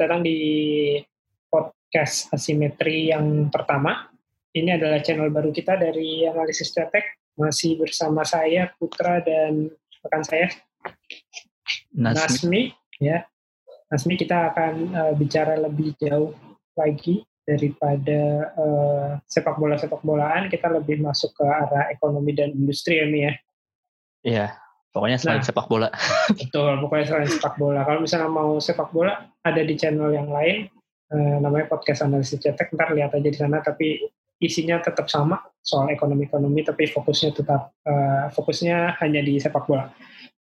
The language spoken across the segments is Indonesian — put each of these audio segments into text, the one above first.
datang di podcast asimetri yang pertama. Ini adalah channel baru kita dari analisis cetek. Masih bersama saya Putra dan rekan saya Nasmi. Nasmi. Ya, Nasmi kita akan uh, bicara lebih jauh lagi daripada uh, sepak bola sepak bolaan. Kita lebih masuk ke arah ekonomi dan industri ya, Mi ya. Iya, pokoknya selain Nah. sepak bola. Betul, pokoknya selain sepak bola. Kalau misalnya mau sepak bola, ada di channel yang lain, eh, namanya podcast analisis cetek. Ntar lihat aja di sana, tapi isinya tetap sama soal ekonomi-ekonomi, tapi fokusnya tetap eh, fokusnya hanya di sepak bola.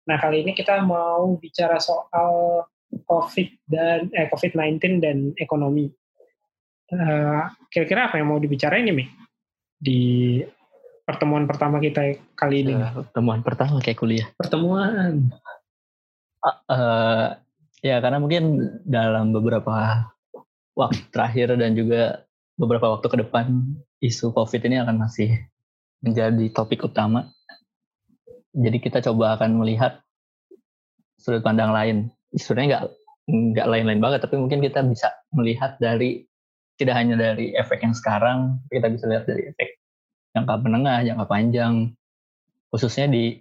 Nah kali ini kita mau bicara soal COVID dan eh, COVID-19 dan ekonomi. Eh, Kira-kira apa yang mau dibicarain nih, Mi? Di pertemuan pertama kita kali ini. Eh, Pertemuan pertama kayak kuliah. Pertemuan. Eh, ya karena mungkin dalam beberapa waktu terakhir dan juga beberapa waktu ke depan isu COVID ini akan masih menjadi topik utama. Jadi kita coba akan melihat sudut pandang lain. Sebenarnya nggak nggak lain-lain banget, tapi mungkin kita bisa melihat dari tidak hanya dari efek yang sekarang, tapi kita bisa lihat dari efek jangka menengah, jangka panjang, khususnya di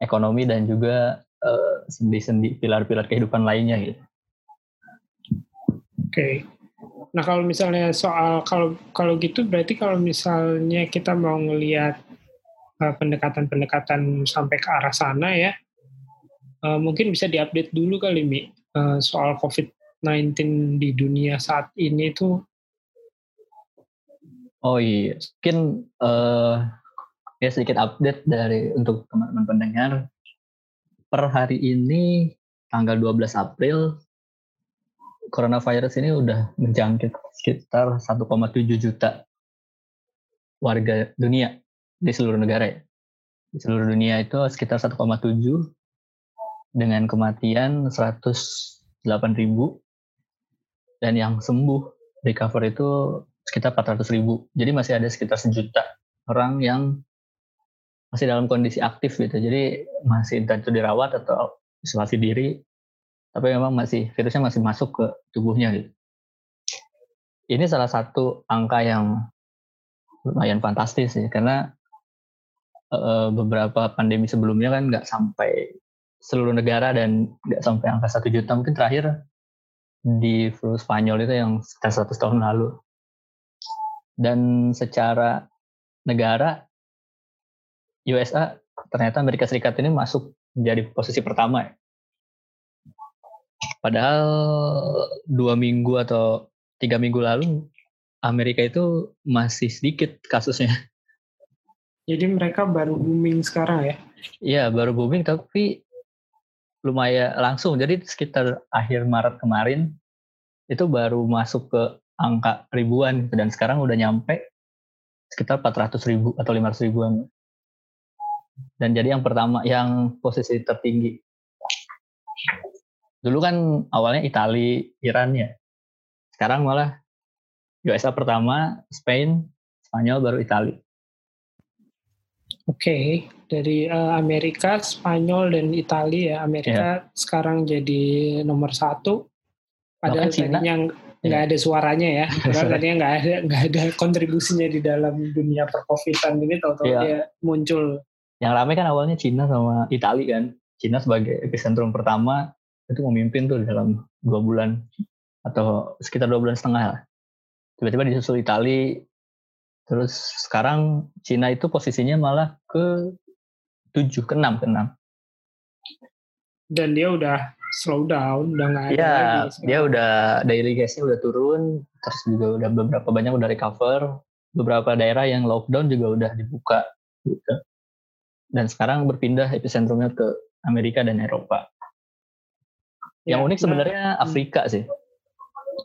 ekonomi dan juga eh, sendi-sendi pilar-pilar kehidupan lainnya gitu. Oke. Nah kalau misalnya soal kalau kalau gitu berarti kalau misalnya kita mau ngelihat uh, pendekatan-pendekatan sampai ke arah sana ya, uh, mungkin bisa diupdate dulu kali mi uh, soal COVID-19 di dunia saat ini tuh. Oh iya, mungkin eh, ya sedikit update dari untuk teman-teman pendengar. Per hari ini tanggal 12 April coronavirus ini udah menjangkit sekitar 1,7 juta warga dunia di seluruh negara ya. Di seluruh dunia itu sekitar 1,7 dengan kematian 108 ribu dan yang sembuh recover itu sekitar 400 ribu. Jadi masih ada sekitar sejuta orang yang masih dalam kondisi aktif gitu. Jadi masih itu dirawat atau isolasi diri, tapi memang masih virusnya masih masuk ke tubuhnya gitu. Ini salah satu angka yang lumayan fantastis ya, karena eh, beberapa pandemi sebelumnya kan nggak sampai seluruh negara dan nggak sampai angka satu juta. Mungkin terakhir di flu Spanyol itu yang sekitar 100 tahun lalu dan secara negara USA ternyata Amerika Serikat ini masuk menjadi posisi pertama ya. Padahal dua minggu atau tiga minggu lalu Amerika itu masih sedikit kasusnya. Jadi mereka baru booming sekarang ya. Iya baru booming tapi lumayan langsung. Jadi sekitar akhir Maret kemarin itu baru masuk ke angka ribuan gitu. dan sekarang udah nyampe sekitar 400 ribu atau 500 ribuan. Dan jadi yang pertama, yang posisi tertinggi. Dulu kan awalnya Itali, Iran ya. Sekarang malah USA pertama, Spain, Spanyol baru Itali. Oke, dari uh, Amerika, Spanyol dan Italia ya. Amerika sekarang jadi nomor satu. Padahal Bahkan Cina. tadinya nggak ada suaranya ya. Tadinya nggak ada nggak ada kontribusinya di dalam dunia perkovitan ini. Tahu-tahu Iya. dia muncul. Yang ramai kan awalnya Cina sama Itali kan. Cina sebagai epicentrum pertama itu memimpin tuh dalam dua bulan atau sekitar dua bulan setengah lah. Tiba-tiba disusul Itali, terus sekarang Cina itu posisinya malah ke tujuh, ke enam, ke enam. Dan dia udah slow down, udah nggak ada Iya, lagi. dia udah daily case-nya udah turun, terus juga udah beberapa banyak udah recover, beberapa daerah yang lockdown juga udah dibuka gitu. Dan sekarang berpindah epicentrumnya ke Amerika dan Eropa. Yang Ya, unik nah, sebenarnya Afrika sih.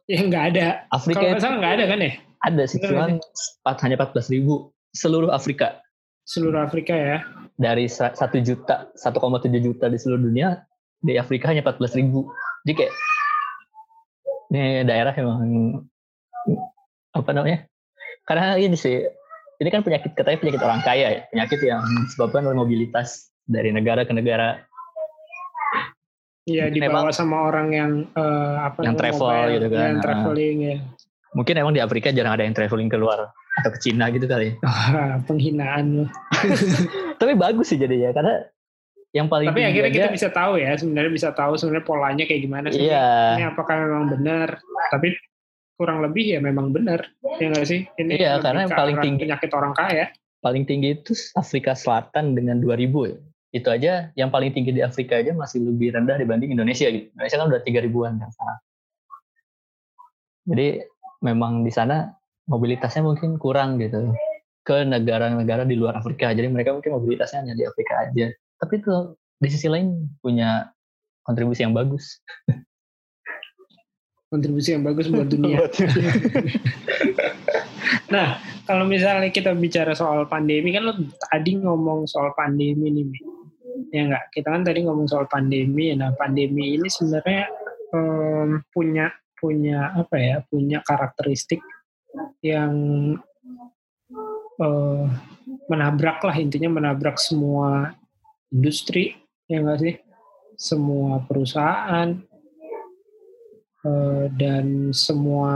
ya nggak ada. Afrika Kalau nggak nggak ada kan ya ada sih, cuman empat- hanya 14 ribu seluruh Afrika seluruh Afrika ya. dari sa- satu juta, 1,7 juta di seluruh dunia di Afrika hanya 14 ribu. Jadi kayak ini daerah emang apa namanya? Karena ini sih, ini kan penyakit katanya penyakit orang kaya ya, penyakit yang disebabkan oleh mobilitas dari negara ke negara. Iya dibawa sama orang yang uh, apa yang travel mobile, gitu kan. Yang traveling ya. Mungkin emang di Afrika jarang ada yang traveling keluar atau ke Cina gitu kali. Penghinaan loh. Tapi bagus sih jadinya karena yang paling Tapi akhirnya aja, kita bisa tahu ya sebenarnya bisa tahu sebenarnya polanya kayak gimana sih. Iya. Ini apakah memang benar? Tapi kurang lebih ya memang benar ya nggak sih? Ini iya karena yang paling tinggi penyakit orang kaya. Paling tinggi itu Afrika Selatan dengan 2000 ya itu aja yang paling tinggi di Afrika aja masih lebih rendah dibanding Indonesia gitu. Indonesia kan udah tiga ribuan kan sekarang. Jadi memang di sana mobilitasnya mungkin kurang gitu ke negara-negara di luar Afrika. Jadi mereka mungkin mobilitasnya hanya di Afrika aja. Tapi itu di sisi lain punya kontribusi yang bagus. Kontribusi yang bagus buat dunia. nah, kalau misalnya kita bicara soal pandemi kan lo tadi ngomong soal pandemi nih, ya enggak? Kita kan tadi ngomong soal pandemi. Nah, pandemi ini sebenarnya um, punya punya apa ya? Punya karakteristik yang uh, menabrak lah intinya menabrak semua industri ya enggak sih? Semua perusahaan uh, dan semua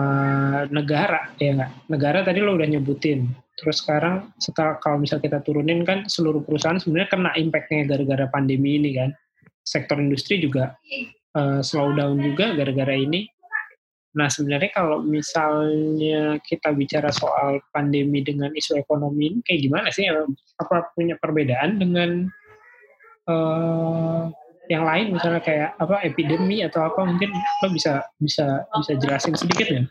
negara ya enggak? Negara tadi lo udah nyebutin Terus sekarang setelah kalau misal kita turunin kan seluruh perusahaan sebenarnya kena impactnya gara-gara pandemi ini kan. Sektor industri juga uh, slow down juga gara-gara ini. Nah sebenarnya kalau misalnya kita bicara soal pandemi dengan isu ekonomi ini kayak gimana sih? Apa punya perbedaan dengan uh, yang lain misalnya kayak apa epidemi atau apa mungkin lo bisa bisa bisa jelasin sedikit ya?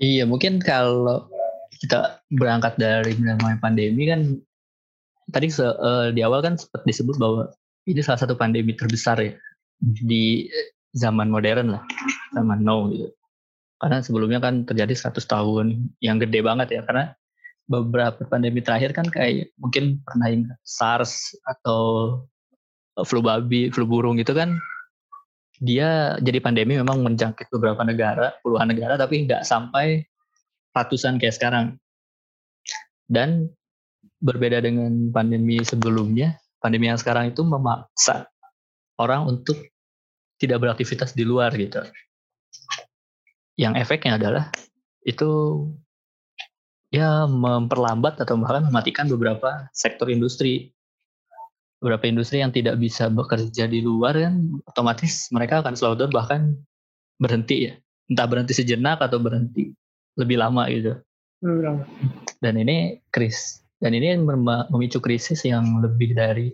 Iya mungkin kalau kita berangkat dari namanya pandemi kan tadi se, uh, di awal kan sempat disebut bahwa ini salah satu pandemi terbesar ya di zaman modern lah zaman now gitu karena sebelumnya kan terjadi 100 tahun yang gede banget ya karena beberapa pandemi terakhir kan kayak mungkin pernah ingat SARS atau flu babi, flu burung gitu kan dia jadi pandemi memang menjangkit beberapa negara, puluhan negara tapi nggak sampai ratusan kayak sekarang. Dan berbeda dengan pandemi sebelumnya, pandemi yang sekarang itu memaksa orang untuk tidak beraktivitas di luar gitu. Yang efeknya adalah itu ya memperlambat atau bahkan mematikan beberapa sektor industri. Beberapa industri yang tidak bisa bekerja di luar kan otomatis mereka akan slow down bahkan berhenti ya. Entah berhenti sejenak atau berhenti lebih lama gitu. Lebih Dan ini kris dan ini memicu krisis yang lebih dari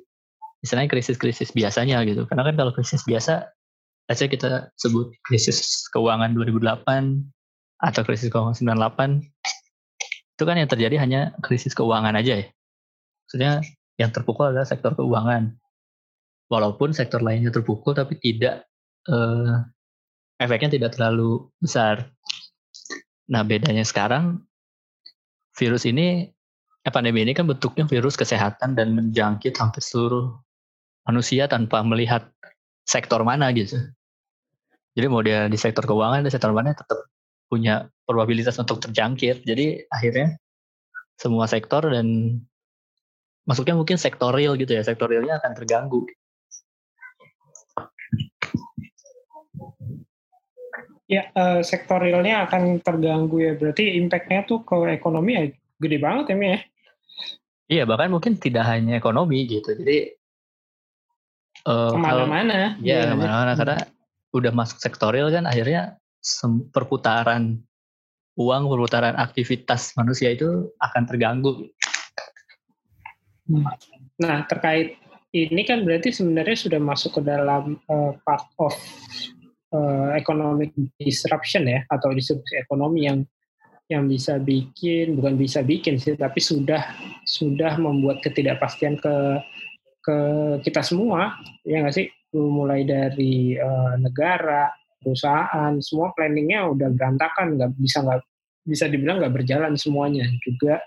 istilahnya krisis-krisis biasanya gitu. Karena kan kalau krisis biasa, aja kita sebut krisis keuangan 2008 atau krisis keuangan 98, itu kan yang terjadi hanya krisis keuangan aja ya. Maksudnya yang terpukul adalah sektor keuangan. Walaupun sektor lainnya terpukul tapi tidak eh, efeknya tidak terlalu besar. Nah bedanya sekarang virus ini, eh, pandemi ini kan bentuknya virus kesehatan dan menjangkit hampir seluruh manusia tanpa melihat sektor mana gitu. Jadi mau dia di sektor keuangan, di sektor mana tetap punya probabilitas untuk terjangkit. Jadi akhirnya semua sektor dan masuknya mungkin sektor real gitu ya, sektor realnya akan terganggu. Ya, uh, sektor realnya akan terganggu ya. Berarti impact-nya tuh ke ekonomi ya gede banget ya, ya? Iya, bahkan mungkin tidak hanya ekonomi gitu. Jadi uh, ke mana-mana. Iya, ya, ke mana-mana. Karena udah masuk sektor real kan akhirnya perputaran uang, perputaran aktivitas manusia itu akan terganggu. Nah, terkait ini kan berarti sebenarnya sudah masuk ke dalam uh, part of uh, economic disruption ya atau disrupsi ekonomi yang yang bisa bikin bukan bisa bikin sih tapi sudah sudah membuat ketidakpastian ke ke kita semua ya nggak sih mulai dari uh, negara perusahaan semua planningnya udah berantakan nggak bisa nggak bisa dibilang nggak berjalan semuanya. Juga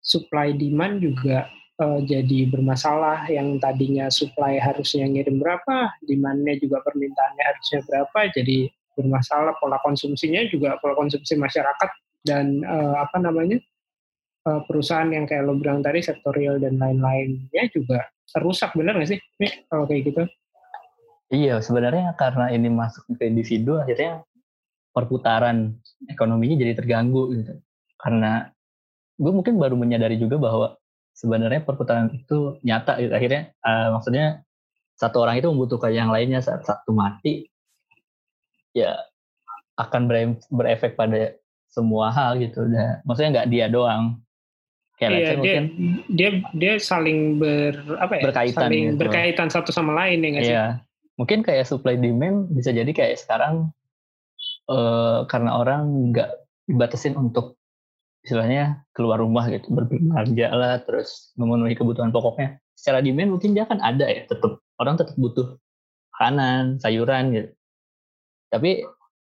supply demand juga uh, jadi bermasalah. Yang tadinya supply harusnya ngirim berapa, demandnya juga permintaannya harusnya berapa, jadi bermasalah. Pola konsumsinya juga pola konsumsi masyarakat dan uh, apa namanya uh, perusahaan yang kayak lo bilang tadi sektorial dan lain-lainnya juga rusak. Bener nggak sih nih kalau kayak gitu? Iya, sebenarnya karena ini masuk ke individu, akhirnya perputaran ekonominya jadi terganggu gitu. Karena gue mungkin baru menyadari juga bahwa sebenarnya perputaran itu nyata gitu. Akhirnya uh, maksudnya satu orang itu membutuhkan yang lainnya saat satu mati, ya akan berefek pada semua hal gitu. Nah, maksudnya nggak dia doang. Kayak iya, dia, mungkin dia dia saling ber apa ya? Berkaitan saling gitu. berkaitan satu sama lain ya nggak sih? Iya mungkin kayak supply demand bisa jadi kayak sekarang uh, karena orang nggak dibatasin untuk istilahnya keluar rumah gitu berbelanja lah terus memenuhi kebutuhan pokoknya. Secara demand mungkin dia kan ada ya tetap orang tetap butuh makanan sayuran gitu. Tapi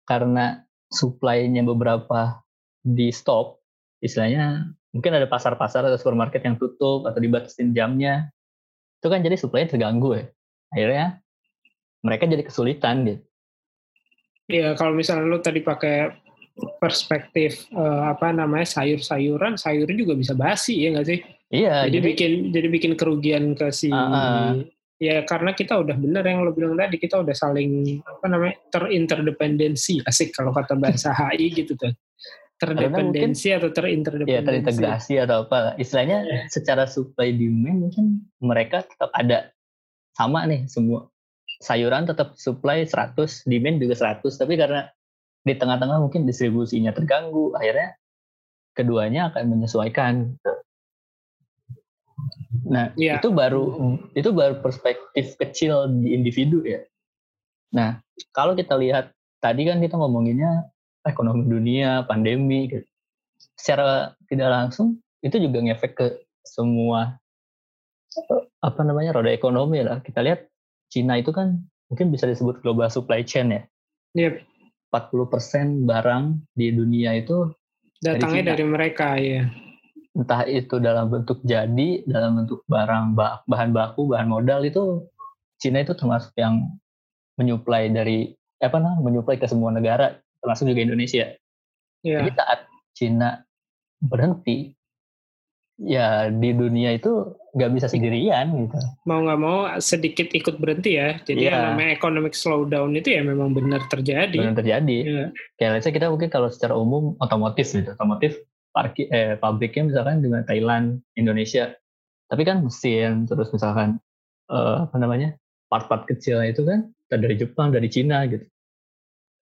karena supply-nya beberapa di stop istilahnya mungkin ada pasar-pasar atau supermarket yang tutup atau dibatasin jamnya itu kan jadi supply-nya terganggu ya. Akhirnya mereka jadi kesulitan gitu. Iya, kalau misalnya lu tadi pakai perspektif uh, apa namanya sayur-sayuran, sayurnya juga bisa basi ya nggak sih? Iya. Jadi, jadi bikin jadi bikin kerugian ke si uh, uh. ya karena kita udah bener yang lo bilang tadi kita udah saling apa namanya terinterdependensi asik kalau kata bahasa HI gitu tuh terdependensi atau terinterdependensi. Ya terintegrasi atau apa istilahnya yeah. secara supply demand mungkin mereka tetap ada sama nih semua sayuran tetap supply 100, demand juga 100, tapi karena di tengah-tengah mungkin distribusinya terganggu, akhirnya keduanya akan menyesuaikan. Nah, ya. itu baru itu baru perspektif kecil di individu ya. Nah, kalau kita lihat tadi kan kita ngomonginnya ekonomi dunia, pandemi gitu. Secara tidak langsung itu juga ngefek ke semua apa namanya roda ekonomi lah. Kita lihat Cina itu kan mungkin bisa disebut global supply chain ya. Yep. 40% barang di dunia itu datangnya dari, dari mereka ya. Entah itu dalam bentuk jadi, dalam bentuk barang bahan baku, bahan modal itu Cina itu termasuk yang menyuplai dari apa namanya menyuplai ke semua negara termasuk juga Indonesia. Yeah. Jadi saat Cina berhenti, ya di dunia itu nggak bisa sendirian gitu. Mau nggak mau sedikit ikut berhenti ya. Jadi yeah. yang namanya economic slowdown itu ya memang benar terjadi. Benar terjadi. Yeah. Kayak misalnya kita mungkin kalau secara umum otomotif gitu, otomotif parki, eh, pabriknya misalkan dengan Thailand, Indonesia. Tapi kan mesin, terus misalkan eh, apa namanya part-part kecil itu kan dari Jepang, dari Cina gitu.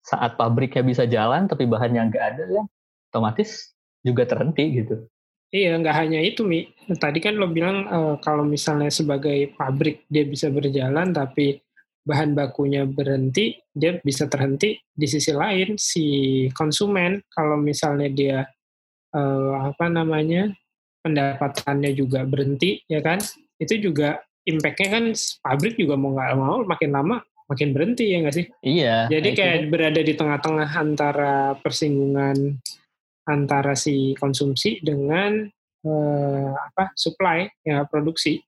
Saat pabriknya bisa jalan tapi bahannya nggak ada ya, otomatis juga terhenti gitu. Iya, nggak hanya itu, Mi. Tadi kan lo bilang uh, kalau misalnya sebagai pabrik dia bisa berjalan, tapi bahan bakunya berhenti, dia bisa terhenti. Di sisi lain, si konsumen kalau misalnya dia uh, apa namanya pendapatannya juga berhenti, ya kan? Itu juga impactnya kan pabrik juga mau nggak mau makin lama makin berhenti ya nggak sih? Iya. Jadi kayak berada di tengah-tengah antara persinggungan antara si konsumsi dengan uh, apa supply ya produksi.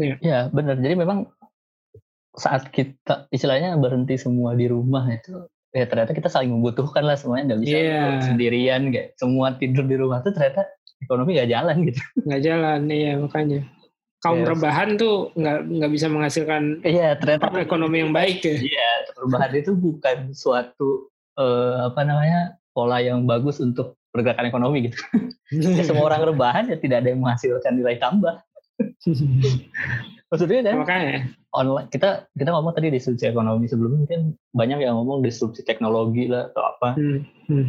Ya, ya benar. Jadi memang saat kita istilahnya berhenti semua di rumah itu ya ternyata kita saling membutuhkan lah semuanya nggak bisa yeah. sendirian kayak semua tidur di rumah tuh ternyata ekonomi nggak jalan gitu nggak jalan iya makanya kaum yes. Iya. rebahan tuh nggak nggak bisa menghasilkan iya ternyata ekonomi yang baik ya iya rebahan itu bukan suatu uh, apa namanya pola yang bagus untuk pergerakan ekonomi gitu. ya, semua orang rebahan ya tidak ada yang menghasilkan nilai tambah. Maksudnya kan Makanya. online kita kita ngomong tadi disrupsi ekonomi sebelumnya mungkin banyak yang ngomong disrupsi teknologi lah atau apa. Hmm. Hmm.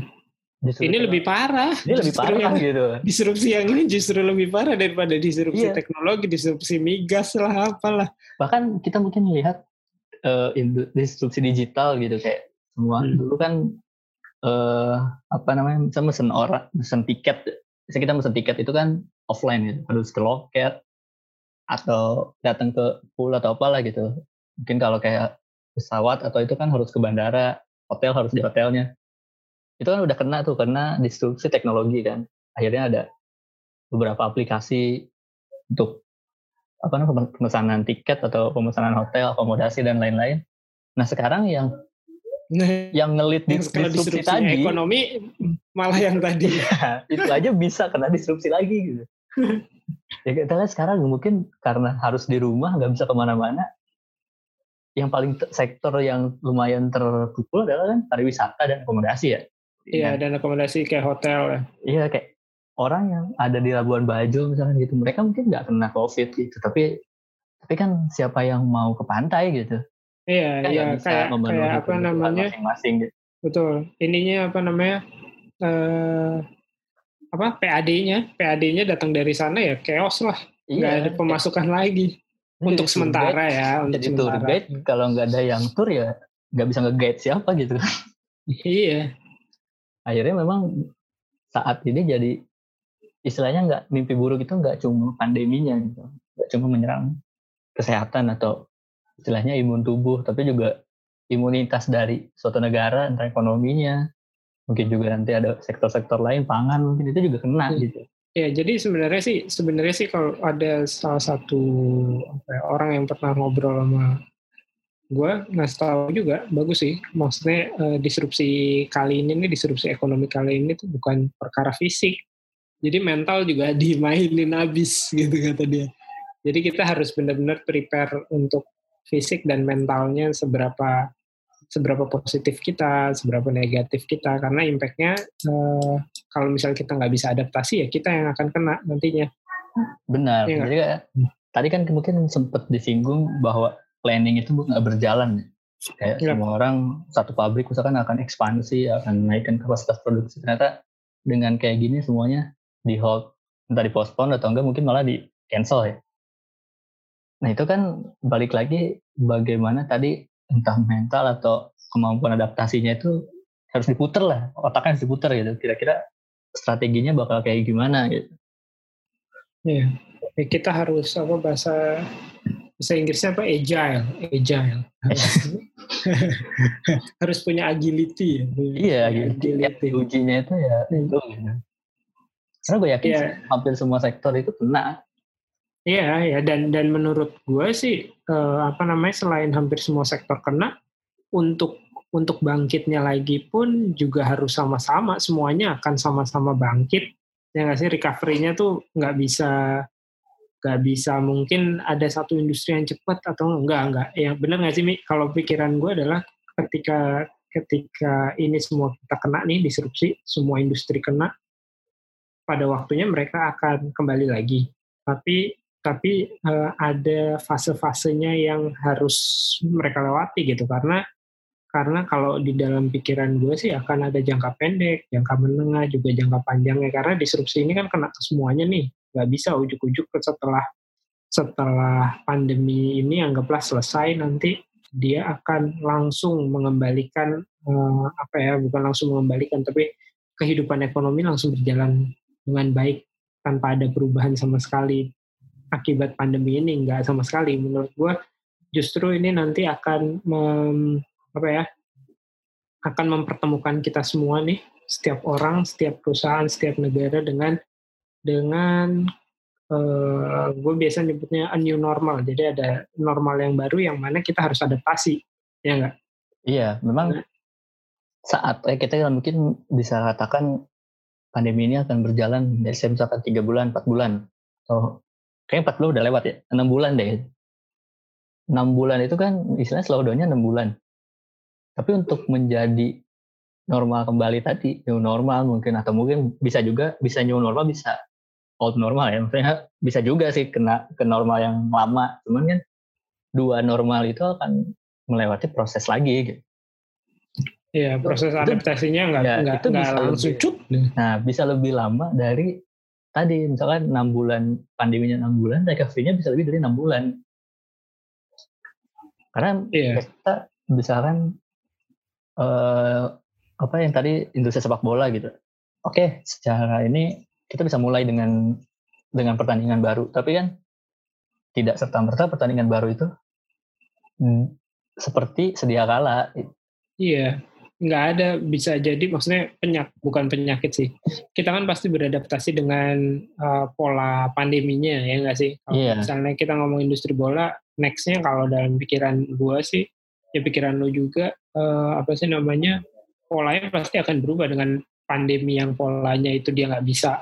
ini lebih parah. Ini lebih parah yang, gitu. Disrupsi yang ini justru lebih parah daripada disrupsi iya. teknologi, disrupsi migas lah apalah. Bahkan kita mungkin melihat uh, disrupsi digital gitu kayak semua hmm. dulu kan uh, apa namanya bisa mesen orang mesen tiket bisa kita mesen tiket itu kan offline gitu harus ke loket atau datang ke pool atau apalah gitu. Mungkin kalau kayak pesawat atau itu kan harus ke bandara hotel harus di hotelnya. Itu kan udah kena tuh karena disrupsi teknologi kan. Akhirnya ada beberapa aplikasi untuk apa namanya pemesanan tiket atau pemesanan hotel akomodasi dan lain-lain. Nah sekarang yang Nah, yang ngelit di disrupsi tadi ekonomi malah yang tadi ya, itu aja bisa kena disrupsi lagi gitu ya kita lihat sekarang mungkin karena harus di rumah nggak bisa ke mana-mana yang paling sektor yang lumayan terpukul adalah kan pariwisata dan akomodasi ya. Iya, dan akomodasi kayak hotel ya. Iya, kayak orang yang ada di Labuan Bajo misalnya gitu, mereka mungkin nggak kena COVID gitu, tapi tapi kan siapa yang mau ke pantai gitu? Iya, kan iya kayak kayak apa namanya? Masing-masing gitu. Betul. Ininya apa namanya? Eh, apa PAD-nya? PAD-nya datang dari sana ya chaos lah. Iya, nggak ada pemasukan kayak, lagi untuk sementara ya untuk jadi sementara. tour guide kalau nggak ada yang tour ya nggak bisa nge-guide siapa gitu iya akhirnya memang saat ini jadi istilahnya nggak mimpi buruk itu nggak cuma pandeminya gitu nggak cuma menyerang kesehatan atau istilahnya imun tubuh tapi juga imunitas dari suatu negara antara ekonominya mungkin juga nanti ada sektor-sektor lain pangan mungkin itu juga kena hmm. gitu Ya, jadi sebenarnya sih sebenarnya sih kalau ada salah satu apa ya, orang yang pernah ngobrol sama gue ngasih tahu juga bagus sih. Maksudnya eh, disrupsi kali ini nih disrupsi ekonomi kali ini tuh bukan perkara fisik. Jadi mental juga dimainin habis gitu kata dia. Jadi kita harus benar-benar prepare untuk fisik dan mentalnya seberapa seberapa positif kita, seberapa negatif kita, karena impactnya uh, kalau misalnya kita nggak bisa adaptasi ya kita yang akan kena nantinya. Benar. Ya, Jadi kayak, tadi kan mungkin sempat disinggung bahwa planning itu nggak berjalan. Kayak ya. semua orang satu pabrik misalkan akan ekspansi, akan naikkan kapasitas produksi. Ternyata dengan kayak gini semuanya di hold, entah di postpone atau enggak mungkin malah di cancel ya. Nah itu kan balik lagi bagaimana tadi entah mental atau kemampuan adaptasinya itu harus diputer lah otaknya harus diputer gitu kira-kira strateginya bakal kayak gimana gitu ya yeah. kita harus apa bahasa bahasa Inggrisnya apa agile agile harus punya agility ya iya agility, agility. Ya, ujinya itu ya itu gitu. karena gue yakin yeah. hampir semua sektor itu kena Iya ya dan dan menurut gue sih eh, apa namanya selain hampir semua sektor kena untuk untuk bangkitnya lagi pun juga harus sama-sama. Semuanya akan sama-sama bangkit. Ya nggak sih? Recovery-nya tuh nggak bisa nggak bisa mungkin ada satu industri yang cepat atau enggak enggak ya benar nggak sih Mi? kalau pikiran gue adalah ketika ketika ini semua kita kena nih disrupsi semua industri kena pada waktunya mereka akan kembali lagi. Tapi tapi uh, ada fase-fasenya yang harus mereka lewati gitu. Karena karena kalau di dalam pikiran gue sih akan ada jangka pendek, jangka menengah, juga jangka panjangnya. Karena disrupsi ini kan kena ke semuanya nih, nggak bisa ujuk-ujuk setelah setelah pandemi ini anggaplah selesai nanti dia akan langsung mengembalikan uh, apa ya bukan langsung mengembalikan tapi kehidupan ekonomi langsung berjalan dengan baik tanpa ada perubahan sama sekali akibat pandemi ini nggak sama sekali. Menurut gue justru ini nanti akan mem, apa ya akan mempertemukan kita semua nih setiap orang setiap perusahaan setiap negara dengan dengan uh, gue biasa nyebutnya a new normal. Jadi ada normal yang baru yang mana kita harus adaptasi ya enggak iya memang nah, saat eh, kita mungkin bisa katakan pandemi ini akan berjalan dari misalkan tiga bulan empat bulan. Atau kayaknya 40 udah lewat ya, 6 bulan deh. 6 bulan itu kan istilahnya slowdownnya 6 bulan. Tapi untuk menjadi normal kembali tadi, new normal mungkin, atau mungkin bisa juga, bisa new normal, bisa old normal ya. Maksudnya bisa juga sih kena ke normal yang lama. Cuman kan dua normal itu akan melewati proses lagi gitu. Iya, proses adaptasinya nggak ya, nggak langsung cut. Nah, bisa lebih lama dari tadi misalkan enam bulan pandeminya enam bulan recovery-nya bisa lebih dari enam bulan. Karena yeah. kita misalkan uh, apa yang tadi industri sepak bola gitu. Oke okay, secara ini kita bisa mulai dengan dengan pertandingan baru. Tapi kan tidak serta merta pertandingan baru itu hmm, seperti sedia kala. Iya nggak ada bisa jadi maksudnya penyak bukan penyakit sih kita kan pasti beradaptasi dengan uh, pola pandeminya ya nggak sih kalau yeah. misalnya kita ngomong industri bola nextnya kalau dalam pikiran gua sih ya pikiran lo juga uh, apa sih namanya polanya pasti akan berubah dengan pandemi yang polanya itu dia nggak bisa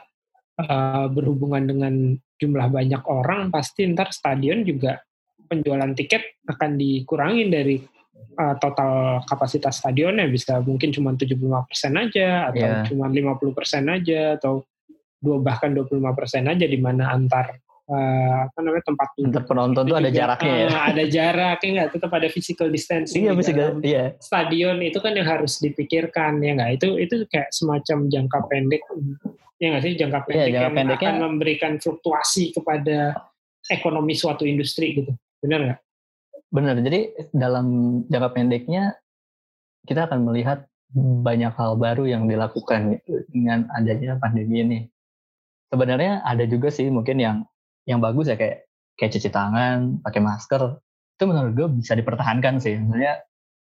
uh, berhubungan dengan jumlah banyak orang pasti ntar stadion juga penjualan tiket akan dikurangin dari uh, total kapasitas stadionnya bisa mungkin cuma 75% aja atau Iya. cuma 50% aja atau dua bahkan 25% aja di mana antar uh, apa namanya tempat duduk penonton itu tuh ada juga, jaraknya ya. uh, ada jaraknya nggak tetap ada physical distancing Iya, di dalam iya. stadion itu kan yang harus dipikirkan ya nggak itu itu kayak semacam jangka pendek ya nggak sih jangka pendek Iya, jangka yang pendeknya- akan memberikan fluktuasi kepada ekonomi suatu industri gitu benar nggak? Benar. Jadi dalam jangka pendeknya kita akan melihat banyak hal baru yang dilakukan dengan adanya pandemi ini. Sebenarnya ada juga sih mungkin yang yang bagus ya kayak kayak cuci tangan, pakai masker. Itu menurut gue bisa dipertahankan sih. Sebenarnya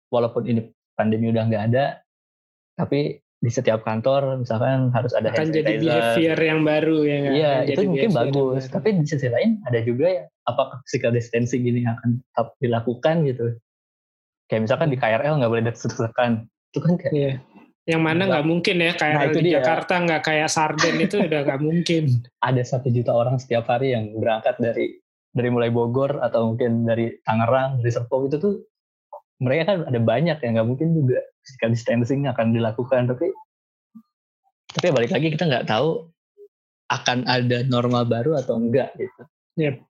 walaupun ini pandemi udah nggak ada, tapi di setiap kantor misalkan harus ada akan hand jadi behavior yang baru ya nggak? Iya, itu mungkin bagus. Tapi di sisi lain ada juga ya, apakah physical distancing gini akan tetap dilakukan gitu? Kayak misalkan di KRL nggak boleh deket-deketan. Itu kan kayak, Iya. Yang mana Nggak. mungkin ya kayak Nah, itu di dia. Jakarta nggak kayak sarden itu udah nggak mungkin. ada satu juta orang setiap hari yang berangkat dari dari mulai Bogor atau mungkin dari Tangerang, dari Serpong itu tuh mereka kan ada banyak yang nggak mungkin juga physical distancing akan dilakukan. Tapi tapi ya balik lagi kita nggak tahu akan ada normal baru atau enggak gitu. Yep.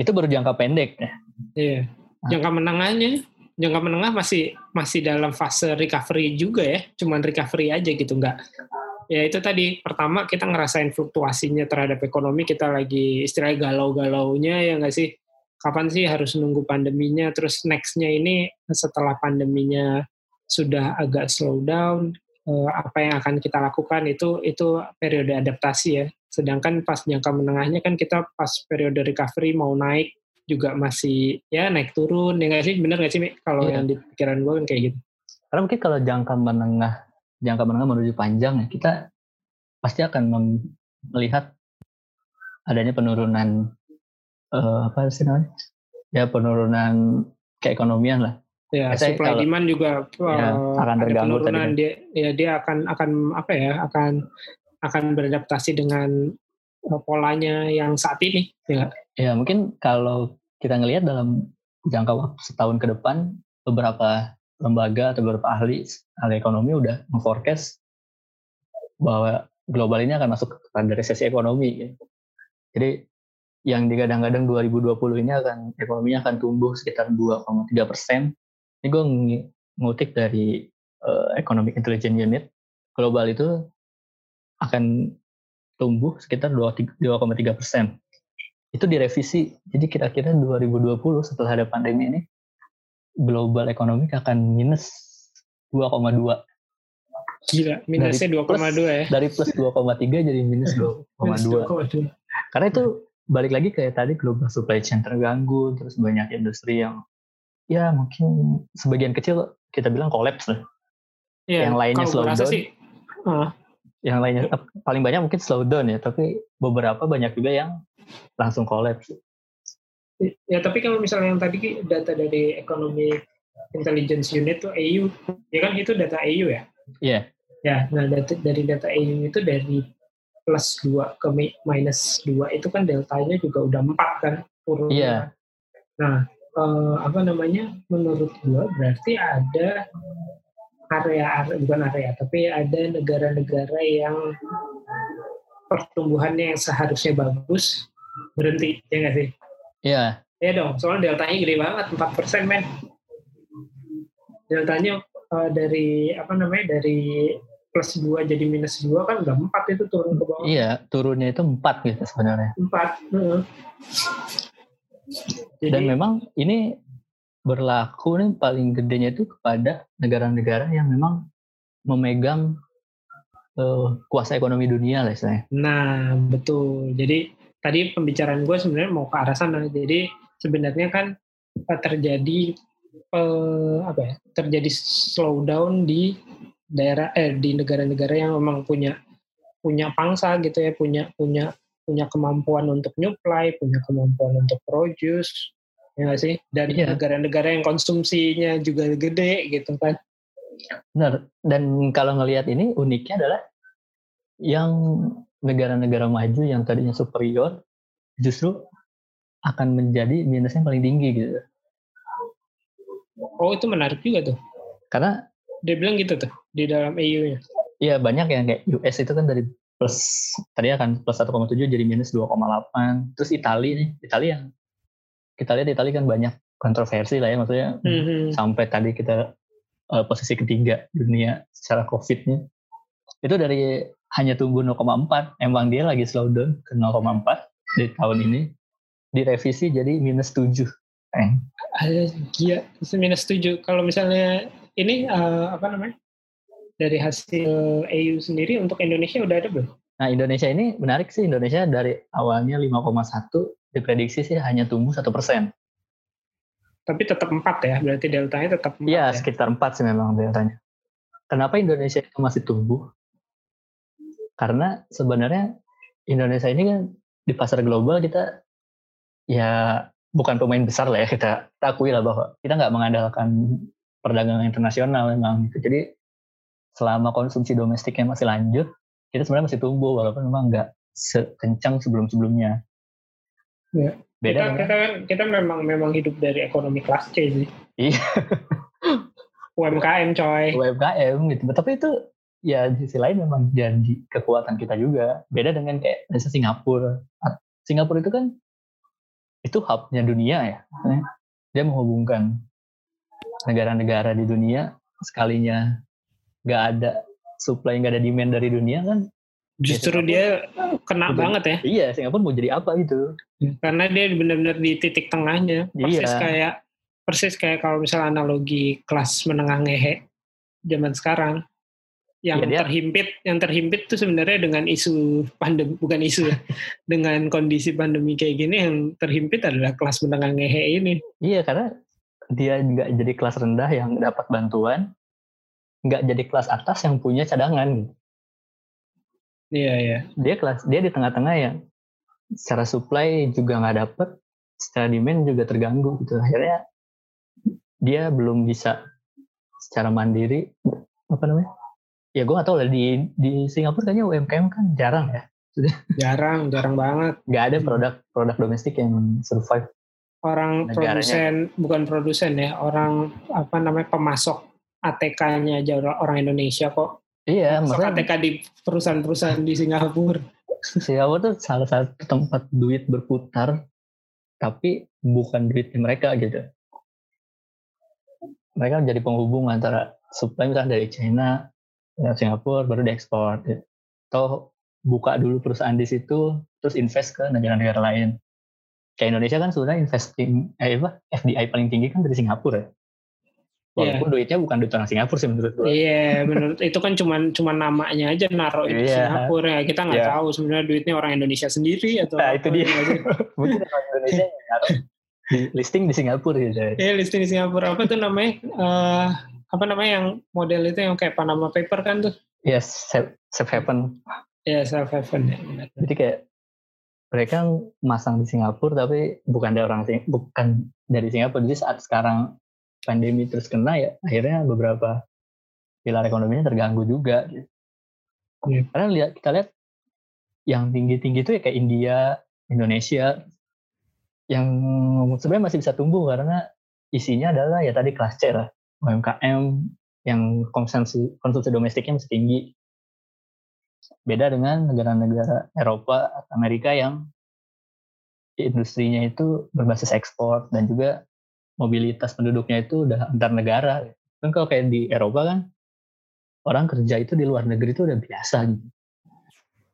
Itu baru jangka pendek ya. Iya. Jangka menengahnya, jangka menengah masih masih dalam fase recovery juga ya, cuman recovery aja gitu nggak. Ya itu tadi pertama kita ngerasain fluktuasinya terhadap ekonomi kita lagi istilahnya galau-galaunya ya nggak sih. Kapan sih harus nunggu pandeminya? Terus nextnya ini setelah pandeminya sudah agak slow down, eh, apa yang akan kita lakukan itu itu periode adaptasi ya. Sedangkan pas jangka menengahnya kan kita pas periode recovery mau naik juga masih ya naik turun ya nggak sih bener nggak sih Mi? kalau Iya. yang di pikiran gue kan kayak gitu Karena mungkin kalau jangka menengah, jangka menengah menuju panjang ya, kita pasti akan melihat adanya penurunan eh, apa sih namanya? Ya penurunan keekonomian lah. ya Biasanya supply kalau- demand juga Ya, eh, akan terganggu tadi penurunan kan. dia ya dia akan akan apa ya akan akan beradaptasi dengan eh, polanya yang saat ini ya? Ya mungkin kalau kita ngelihat dalam jangka waktu setahun ke depan, beberapa lembaga atau beberapa ahli ahli ekonomi udah memforecast bahwa global ini akan masuk kepada resesi ekonomi. ya. Jadi yang digadang-gadang 2020 ini akan ekonominya akan tumbuh sekitar 2,3 persen. Ini gue ng- ngutip dari eh, Economic Intelligence Unit. Global itu akan tumbuh sekitar 2,3 persen. Itu direvisi. Jadi kira-kira 2020 setelah ada pandemi ini, global ekonomi akan minus 2,2. gila minusnya Dari 2,2 ya Dari plus 2,3 jadi minus Minus 2,2. 2,2. Karena itu balik lagi kayak tadi global supply chain terganggu, terus banyak industri yang ya mungkin sebagian kecil kita bilang kolaps lah. Iya, Yang lainnya slow down. sih ah, Yang lainnya eh, paling banyak mungkin slow down ya, tapi beberapa banyak juga yang langsung kolaps. Ya tapi kalau misalnya yang tadi data dari ekonomi intelligence unit tuh AU, ya kan itu data AU ya? Iya. Ya, nah data, dari data AU itu dari plus 2 ke mi- minus 2 itu kan deltanya juga udah 4 kan turunnya. Iya. Nah, eh, apa namanya? Menurut gua berarti ada area, area bukan area, tapi ada negara-negara yang pertumbuhannya yang seharusnya bagus berhenti, ya nggak sih? Iya. Iya dong, soalnya deltanya gede banget, 4% men. Deltanya eh, dari, apa namanya, dari plus 2 jadi minus 2 kan udah 4 itu turun ke bawah. Iya, turunnya itu 4 gitu sebenarnya. 4. heeh. Jadi, Dan memang ini berlaku nih paling gedenya itu kepada negara-negara yang memang memegang eh, kuasa ekonomi dunia lah istilahnya. nah betul. Jadi tadi pembicaraan gue sebenarnya mau ke arah sana. Jadi sebenarnya kan eh, terjadi eh, apa ya? Terjadi slowdown di daerah eh di negara-negara yang memang punya punya pangsa gitu ya, punya punya punya kemampuan untuk nyuplai, punya kemampuan untuk produce, ya nggak sih? Dan Iya. negara-negara yang konsumsinya juga gede gitu kan. Benar. Dan kalau ngelihat ini uniknya adalah yang negara-negara maju yang tadinya superior justru akan menjadi minusnya paling tinggi gitu. Oh itu menarik juga tuh. Karena dia bilang gitu tuh di dalam EU-nya. Iya banyak yang kayak US itu kan dari plus tadi akan plus 1,7 jadi minus 2,8. Terus Italia nih, Italia yang kita lihat Italia kan banyak kontroversi lah ya maksudnya mm-hmm. sampai tadi kita uh, posisi ketiga dunia secara COVID-nya itu dari hanya tumbuh 0,4 emang dia lagi slow down ke 0,4 di tahun ini direvisi jadi minus 7 eh. Ada gila minus 7 kalau misalnya ini uh, apa namanya dari hasil EU sendiri untuk Indonesia udah ada belum? Nah Indonesia ini menarik sih Indonesia dari awalnya 5,1 diprediksi sih hanya tumbuh satu persen. Tapi tetap empat ya, berarti deltanya tetap empat. Iya ya? sekitar empat sih memang deltanya. Kenapa Indonesia itu masih tumbuh? Karena sebenarnya Indonesia ini kan di pasar global kita ya bukan pemain besar lah ya kita, kita akui lah bahwa kita nggak mengandalkan perdagangan internasional memang. Jadi selama konsumsi domestiknya masih lanjut, kita sebenarnya masih tumbuh walaupun memang nggak sekencang sebelum-sebelumnya. Ya. Beda kita, kita kan kita memang memang hidup dari ekonomi kelas C sih. Iya. UMKM coy. UMKM gitu. Tapi itu ya di sisi lain memang jadi kekuatan kita juga. Beda dengan kayak misalnya Singapura. Singapura itu kan itu hubnya dunia ya. Dia menghubungkan negara-negara di dunia sekalinya nggak ada supply nggak ada demand dari dunia kan justru ya, dia kena banget ya. Iya Singapura mau jadi apa gitu. Karena dia benar-benar di titik tengahnya. Persis iya. kayak persis kayak kalau misalnya analogi kelas menengah ngehe zaman sekarang. Yang ya, dia, terhimpit yang terhimpit tuh sebenarnya dengan isu pandemi bukan isu ya dengan kondisi pandemi kayak gini yang terhimpit adalah kelas menengah ngehe ini. Iya karena dia nggak jadi kelas rendah yang dapat bantuan nggak jadi kelas atas yang punya cadangan Iya iya. Dia kelas dia di tengah-tengah ya. Secara supply juga nggak dapet, secara demand juga terganggu gitu. Akhirnya dia belum bisa secara mandiri apa namanya? Ya gue gak tahu lah di di Singapura kayaknya UMKM kan jarang ya. Jarang, jarang banget. Gak ada produk produk domestik yang survive. Orang produsen bukan produsen ya, orang apa namanya pemasok ATK-nya aja orang Indonesia kok. Iya, maksudnya ATK di perusahaan-perusahaan di Singapura. Singapura tuh salah satu tempat duit berputar, tapi bukan duit mereka gitu. Mereka jadi penghubung antara supply misalnya dari China, ya Singapura, baru diekspor. Gitu. Atau buka dulu perusahaan di situ, terus invest ke negara-negara lain. Kayak Indonesia kan sebenarnya investing, eh apa, FDI paling tinggi kan dari Singapura ya. Walaupun yeah. duitnya bukan duit orang Singapura sih menurut gue. Iya, yeah, menurut itu kan cuma cuma namanya aja naruh itu yeah. Singapura ya. Kita nggak yeah. tahu sebenarnya duitnya orang Indonesia sendiri atau Nah, itu dia. Mungkin orang Indonesia naruh di listing di Singapura gitu. Iya, yeah, listing di Singapura. Apa tuh namanya? Uh, apa namanya yang model itu yang kayak Panama Paper kan tuh? Yes, safe, safe haven. Iya, yeah, safe haven ya. Jadi kayak mereka masang di Singapura tapi bukan dari orang bukan dari Singapura. Jadi saat sekarang pandemi terus kena ya akhirnya beberapa pilar ekonominya terganggu juga gitu. Yeah. Karena lihat kita lihat yang tinggi-tinggi itu ya kayak India, Indonesia yang sebenarnya masih bisa tumbuh karena isinya adalah ya tadi kelas C lah, UMKM yang konsumsi konsumsi domestiknya masih tinggi. Beda dengan negara-negara Eropa, Amerika yang industrinya itu berbasis ekspor dan juga mobilitas penduduknya itu udah antar negara. Kan kalau kayak di Eropa kan orang kerja itu di luar negeri itu udah biasa gitu.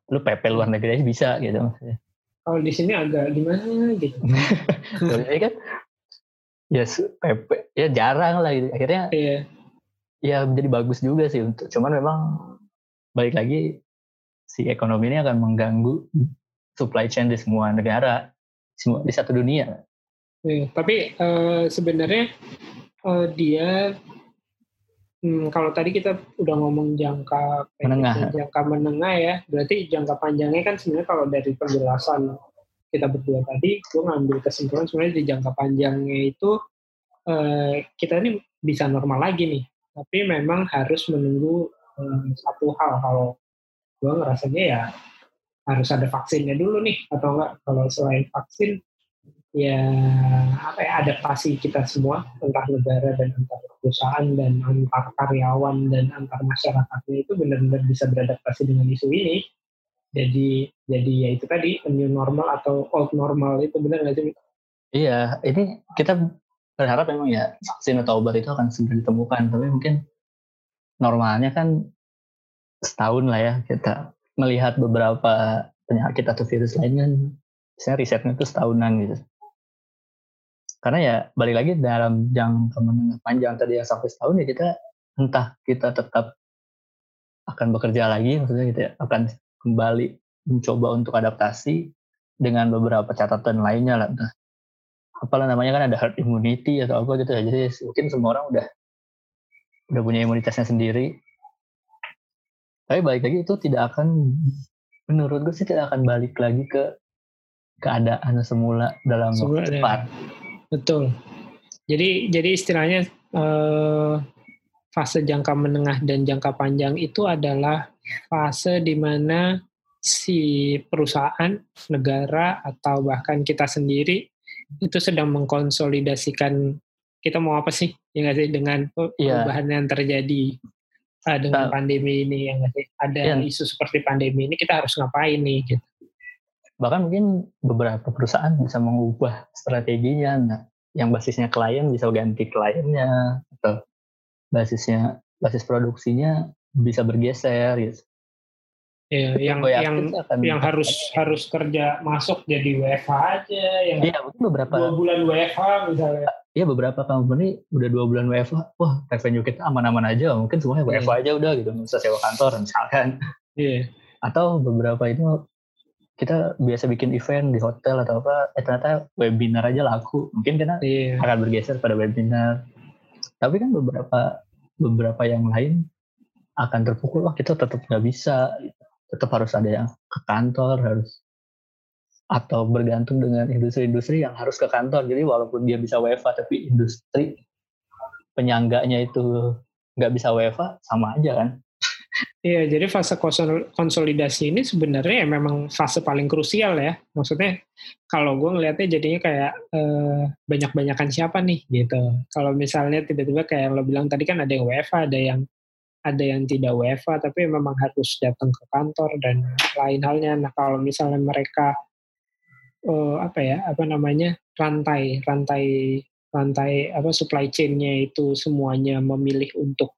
Lu PP luar negeri aja bisa gitu maksudnya. Kalau di sini agak gimana gitu. Ini kan ya PP ya jarang lah gitu. Akhirnya iya. ya menjadi bagus juga sih untuk cuman memang balik lagi si ekonomi ini akan mengganggu supply chain di semua negara semua di satu dunia. Tapi uh, sebenarnya uh, dia hmm, kalau tadi kita udah ngomong jangka menengah, jangka menengah ya, berarti jangka panjangnya kan sebenarnya kalau dari penjelasan kita berdua tadi, gue ngambil kesimpulan sebenarnya di jangka panjangnya itu uh, kita ini bisa normal lagi nih, tapi memang harus menunggu um, satu hal kalau gue ngerasanya ya harus ada vaksinnya dulu nih atau enggak? Kalau selain vaksin ya apa ya adaptasi kita semua antar negara dan antar perusahaan dan antar karyawan dan antar masyarakatnya itu benar-benar bisa beradaptasi dengan isu ini. Jadi jadi ya itu tadi new normal atau old normal itu benar nggak sih? Iya ini kita berharap memang ya vaksin atau obat itu akan segera ditemukan tapi mungkin normalnya kan setahun lah ya kita melihat beberapa penyakit atau virus lain kan saya risetnya itu setahunan gitu. Karena ya balik lagi dalam jangka menengah panjang tadi yang sampai setahun ya kita entah kita tetap akan bekerja lagi maksudnya ya akan kembali mencoba untuk adaptasi dengan beberapa catatan lainnya lah entah. Apalah namanya kan ada herd immunity atau apa gitu ya jadi mungkin semua orang udah udah punya imunitasnya sendiri tapi balik lagi itu tidak akan menurut gue sih tidak akan balik lagi ke keadaan semula dalam semula, waktu cepat ya Betul. Jadi jadi istilahnya eh, fase jangka menengah dan jangka panjang itu adalah fase di mana si perusahaan, negara atau bahkan kita sendiri itu sedang mengkonsolidasikan kita mau apa sih ya nggak sih dengan iya. perubahan yeah. yang terjadi uh, dengan nah, pandemi ini yang ada yeah. isu seperti pandemi ini kita harus ngapain nih gitu. Bahkan mungkin beberapa perusahaan bisa mengubah strateginya nah yang basisnya klien bisa ganti kliennya atau basisnya basis produksinya bisa bergeser gitu. Ya, yang yang akan yang harus harus kerja masuk jadi WFH aja yang Iya, mungkin beberapa dua bulan WFH misalnya. Iya, beberapa company udah dua bulan WFH, wah revenue kita aman-aman aja, mungkin semuanya WFH yeah. aja udah gitu, nggak usah sewa kantor misalkan. Iya. Yeah. Atau beberapa itu kita biasa bikin event di hotel atau apa, eh ternyata webinar aja laku. Mungkin kita yeah. akan bergeser pada webinar. Tapi kan beberapa beberapa yang lain akan terpukul, wah kita tetap nggak bisa. Tetap harus ada yang ke kantor, harus atau bergantung dengan industri-industri yang harus ke kantor. Jadi walaupun dia bisa WFA tapi industri penyangganya itu nggak bisa WFA sama aja kan. Iya, jadi fase konsolidasi ini sebenarnya ya memang fase paling krusial ya. Maksudnya kalau gue ngelihatnya jadinya kayak eh, banyak-banyakan siapa nih gitu. Kalau misalnya tiba-tiba kayak lo bilang tadi kan ada yang WFA, ada yang ada yang tidak WFA, tapi memang harus datang ke kantor dan lain halnya. Nah kalau misalnya mereka eh, apa ya, apa namanya rantai, rantai, rantai apa supply chain-nya itu semuanya memilih untuk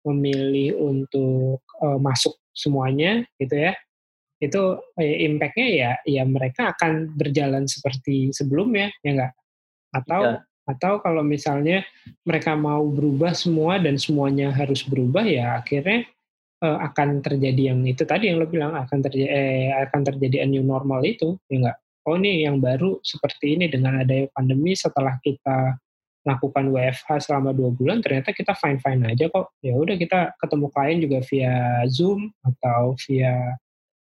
memilih untuk uh, masuk semuanya gitu ya. Itu eh, impactnya ya ya mereka akan berjalan seperti sebelumnya ya enggak atau ya. atau kalau misalnya mereka mau berubah semua dan semuanya harus berubah ya akhirnya uh, akan terjadi yang itu tadi yang lo bilang akan terjadi eh, akan terjadi new normal itu ya enggak oh ini yang baru seperti ini dengan adanya pandemi setelah kita lakukan WFH selama dua bulan ternyata kita fine fine aja kok. Ya udah kita ketemu klien juga via Zoom atau via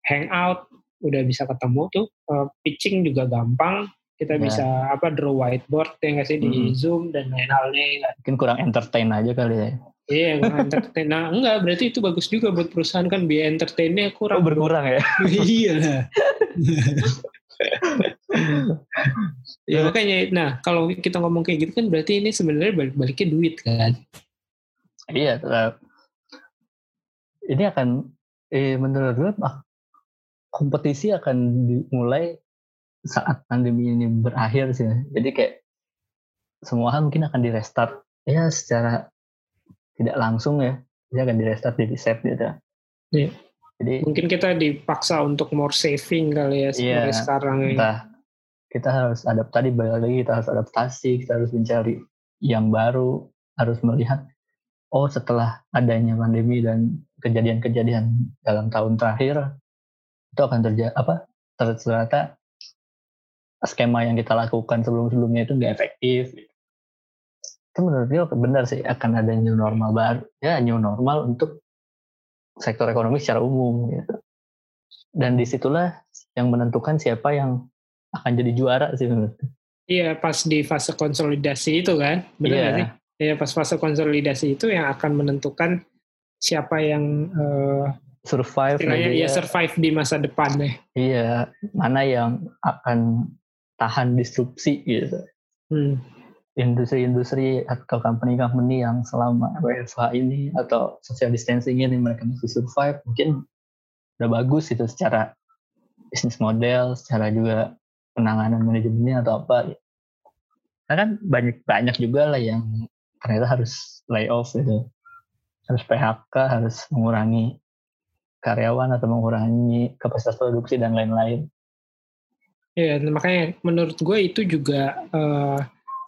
Hangout udah bisa ketemu tuh. Uh, pitching juga gampang. Kita ya. bisa apa draw whiteboard ya nggak sih di hmm. Zoom dan lain halnya mungkin kurang entertain aja kali ya. Iya kurang entertain. Nah enggak berarti itu bagus juga buat perusahaan kan biaya entertainnya kurang oh, berkurang ya? Iya ya makanya nah kalau kita ngomong kayak gitu kan berarti ini sebenarnya balik-baliknya duit kan? Iya ini akan eh, menurut gue ah, kompetisi akan dimulai saat pandemi ini berakhir sih. Jadi kayak semua hal mungkin akan direstart. Ya secara tidak langsung ya dia akan direstart di reset gitu. Iya. Jadi mungkin kita dipaksa untuk more saving kali ya iya, sekarang entah, Kita harus adapt tadi balik lagi kita harus adaptasi, kita harus mencari yang baru, harus melihat oh setelah adanya pandemi dan kejadian-kejadian dalam tahun terakhir itu akan terjadi apa ternyata skema yang kita lakukan sebelum-sebelumnya itu nggak efektif. Itu menurut gue benar sih akan ada new normal baru ya new normal untuk sektor ekonomi secara umum gitu. Dan di situlah yang menentukan siapa yang akan jadi juara sih menurut. Iya pas di fase konsolidasi itu kan, benar yeah. sih? Iya pas fase konsolidasi itu yang akan menentukan siapa yang uh, survive ya survive di masa depan deh. Iya, mana yang akan tahan disrupsi gitu. Hmm. Industri-industri atau company-company yang selama WFH ini atau social distancing ini mereka masih survive mungkin udah bagus itu secara bisnis model, secara juga penanganan manajemennya atau apa. Karena kan banyak banyak juga lah yang ternyata harus lay off gitu, harus PHK, harus mengurangi karyawan atau mengurangi kapasitas produksi dan lain-lain. Iya, makanya menurut gue itu juga uh,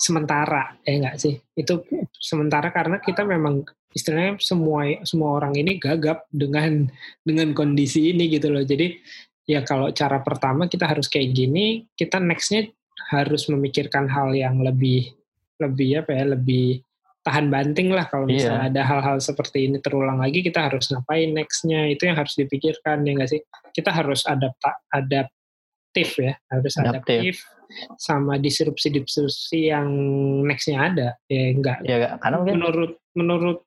sementara, ya enggak sih? Itu sementara karena kita memang istilahnya semua semua orang ini gagap dengan dengan kondisi ini gitu loh. Jadi ya kalau cara pertama kita harus kayak gini, kita nextnya harus memikirkan hal yang lebih lebih apa ya lebih tahan banting lah kalau misalnya yeah. ada hal-hal seperti ini terulang lagi kita harus ngapain nextnya itu yang harus dipikirkan ya nggak sih kita harus adapta adaptif ya harus adaptif, adaptif sama disrupsi-disrupsi yang nextnya ada ya enggak ya karena mungkin menurut menurut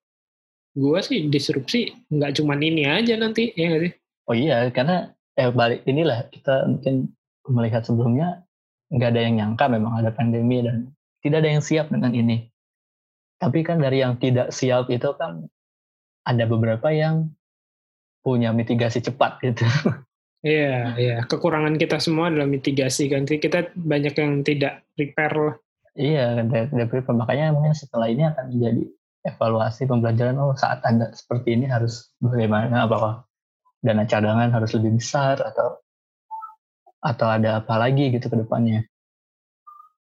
gue sih disrupsi nggak cuma ini aja nanti ya nggak sih oh iya karena eh balik inilah kita mungkin melihat sebelumnya nggak ada yang nyangka memang ada pandemi dan tidak ada yang siap dengan ini. Tapi kan dari yang tidak siap itu kan ada beberapa yang punya mitigasi cepat gitu. Iya, iya. Kekurangan kita semua adalah mitigasi kan. Kita banyak yang tidak prepare lah. Iya, tidak prepare. Makanya setelah ini akan menjadi evaluasi pembelajaran. Oh, saat anda seperti ini harus bagaimana? Apakah dana cadangan harus lebih besar atau atau ada apa lagi gitu ke depannya.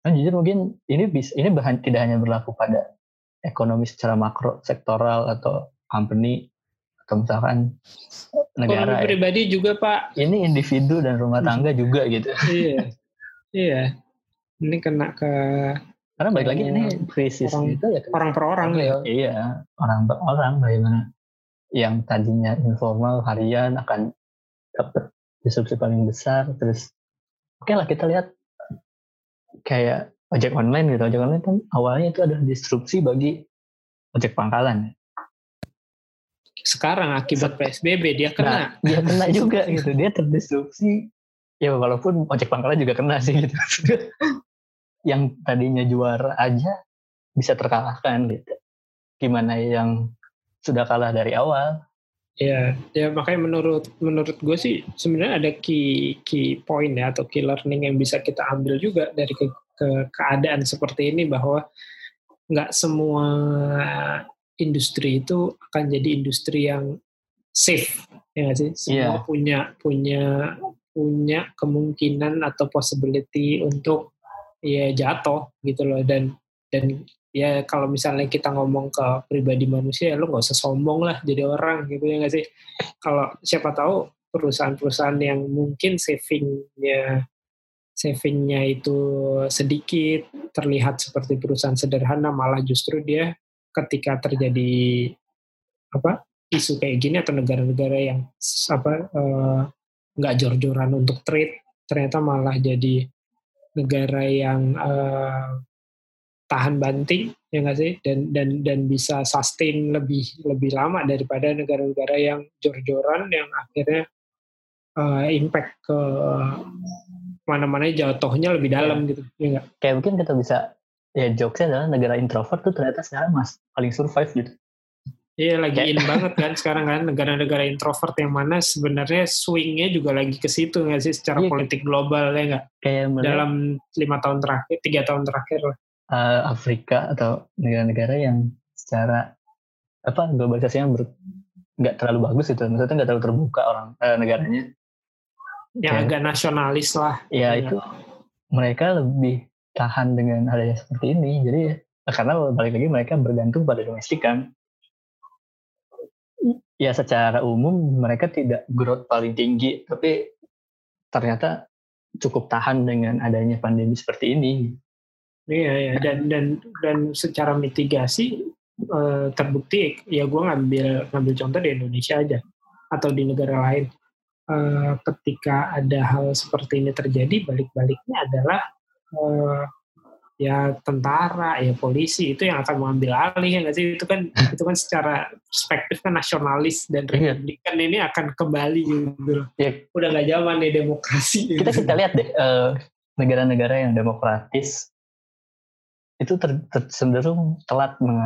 Kan jujur mungkin ini bisa ini bahan, tidak hanya berlaku pada ekonomi secara makro sektoral atau company atau misalkan negara. Ekonomi ya. pribadi juga pak. Ini individu dan rumah tangga juga gitu. iya, iya. Ini kena ke karena balik lagi ini krisis orang, itu ya orang per orang ya. Iya, orang per orang bagaimana yang tadinya informal harian akan dapat disrupsi paling besar terus oke okay lah kita lihat kayak ojek online gitu ojek online kan awalnya itu adalah disrupsi bagi ojek pangkalan sekarang akibat PSBB dia kena. Nah, dia kena juga gitu. Dia terdisrupsi. Ya walaupun ojek pangkalan juga kena sih gitu. Yang tadinya juara aja bisa terkalahkan gitu. Gimana yang sudah kalah dari awal. Ya, ya makanya menurut menurut gue sih sebenarnya ada key key point ya atau key learning yang bisa kita ambil juga dari ke, ke keadaan seperti ini bahwa nggak semua industri itu akan jadi industri yang safe ya gak sih? Semua yeah. punya punya punya kemungkinan atau possibility untuk ya jatuh gitu loh. Dan dan ya kalau misalnya kita ngomong ke pribadi manusia ya lo nggak usah sombong lah jadi orang gitu ya nggak sih? Kalau siapa tahu perusahaan-perusahaan yang mungkin savingnya savingnya itu sedikit terlihat seperti perusahaan sederhana malah justru dia ketika terjadi apa isu kayak gini atau negara-negara yang apa eh, nggak uh, jor-joran untuk trade ternyata malah jadi negara yang uh, tahan banting ya nggak sih dan dan dan bisa sustain lebih lebih lama daripada negara-negara yang jor-joran yang akhirnya uh, impact ke mana-mana jatuhnya lebih dalam ya. gitu ya gak? kayak mungkin kita bisa ya jokesnya adalah negara introvert tuh ternyata sekarang mas paling survive gitu. Iya lagi in banget kan sekarang kan negara-negara introvert yang mana sebenarnya swingnya juga lagi ke situ nggak sih secara iya, politik global ya nggak? Dalam lima tahun terakhir, tiga tahun terakhir lah. Uh, Afrika atau negara-negara yang secara apa globalisasinya nggak terlalu bagus itu maksudnya nggak terlalu terbuka orang uh, negaranya. Yang ya, agak nasionalis lah ya, ya itu. Mereka lebih tahan dengan adanya seperti ini. Jadi karena balik lagi mereka bergantung pada domestik kan? Ya secara umum mereka tidak growth paling tinggi tapi ternyata cukup tahan dengan adanya pandemi seperti ini. Iya, ya. dan dan dan secara mitigasi uh, terbukti ya gue ngambil ngambil contoh di Indonesia aja atau di negara lain. Uh, ketika ada hal seperti ini terjadi balik-baliknya adalah uh, ya tentara ya polisi itu yang akan mengambil alih ya nggak sih itu kan itu kan secara perspektif kan nasionalis dan iya. republikan ini akan kembali gitu ya. udah nggak zaman nih demokrasi kita kita lihat deh uh, negara-negara yang demokratis itu ter, ter, cenderung telat meng,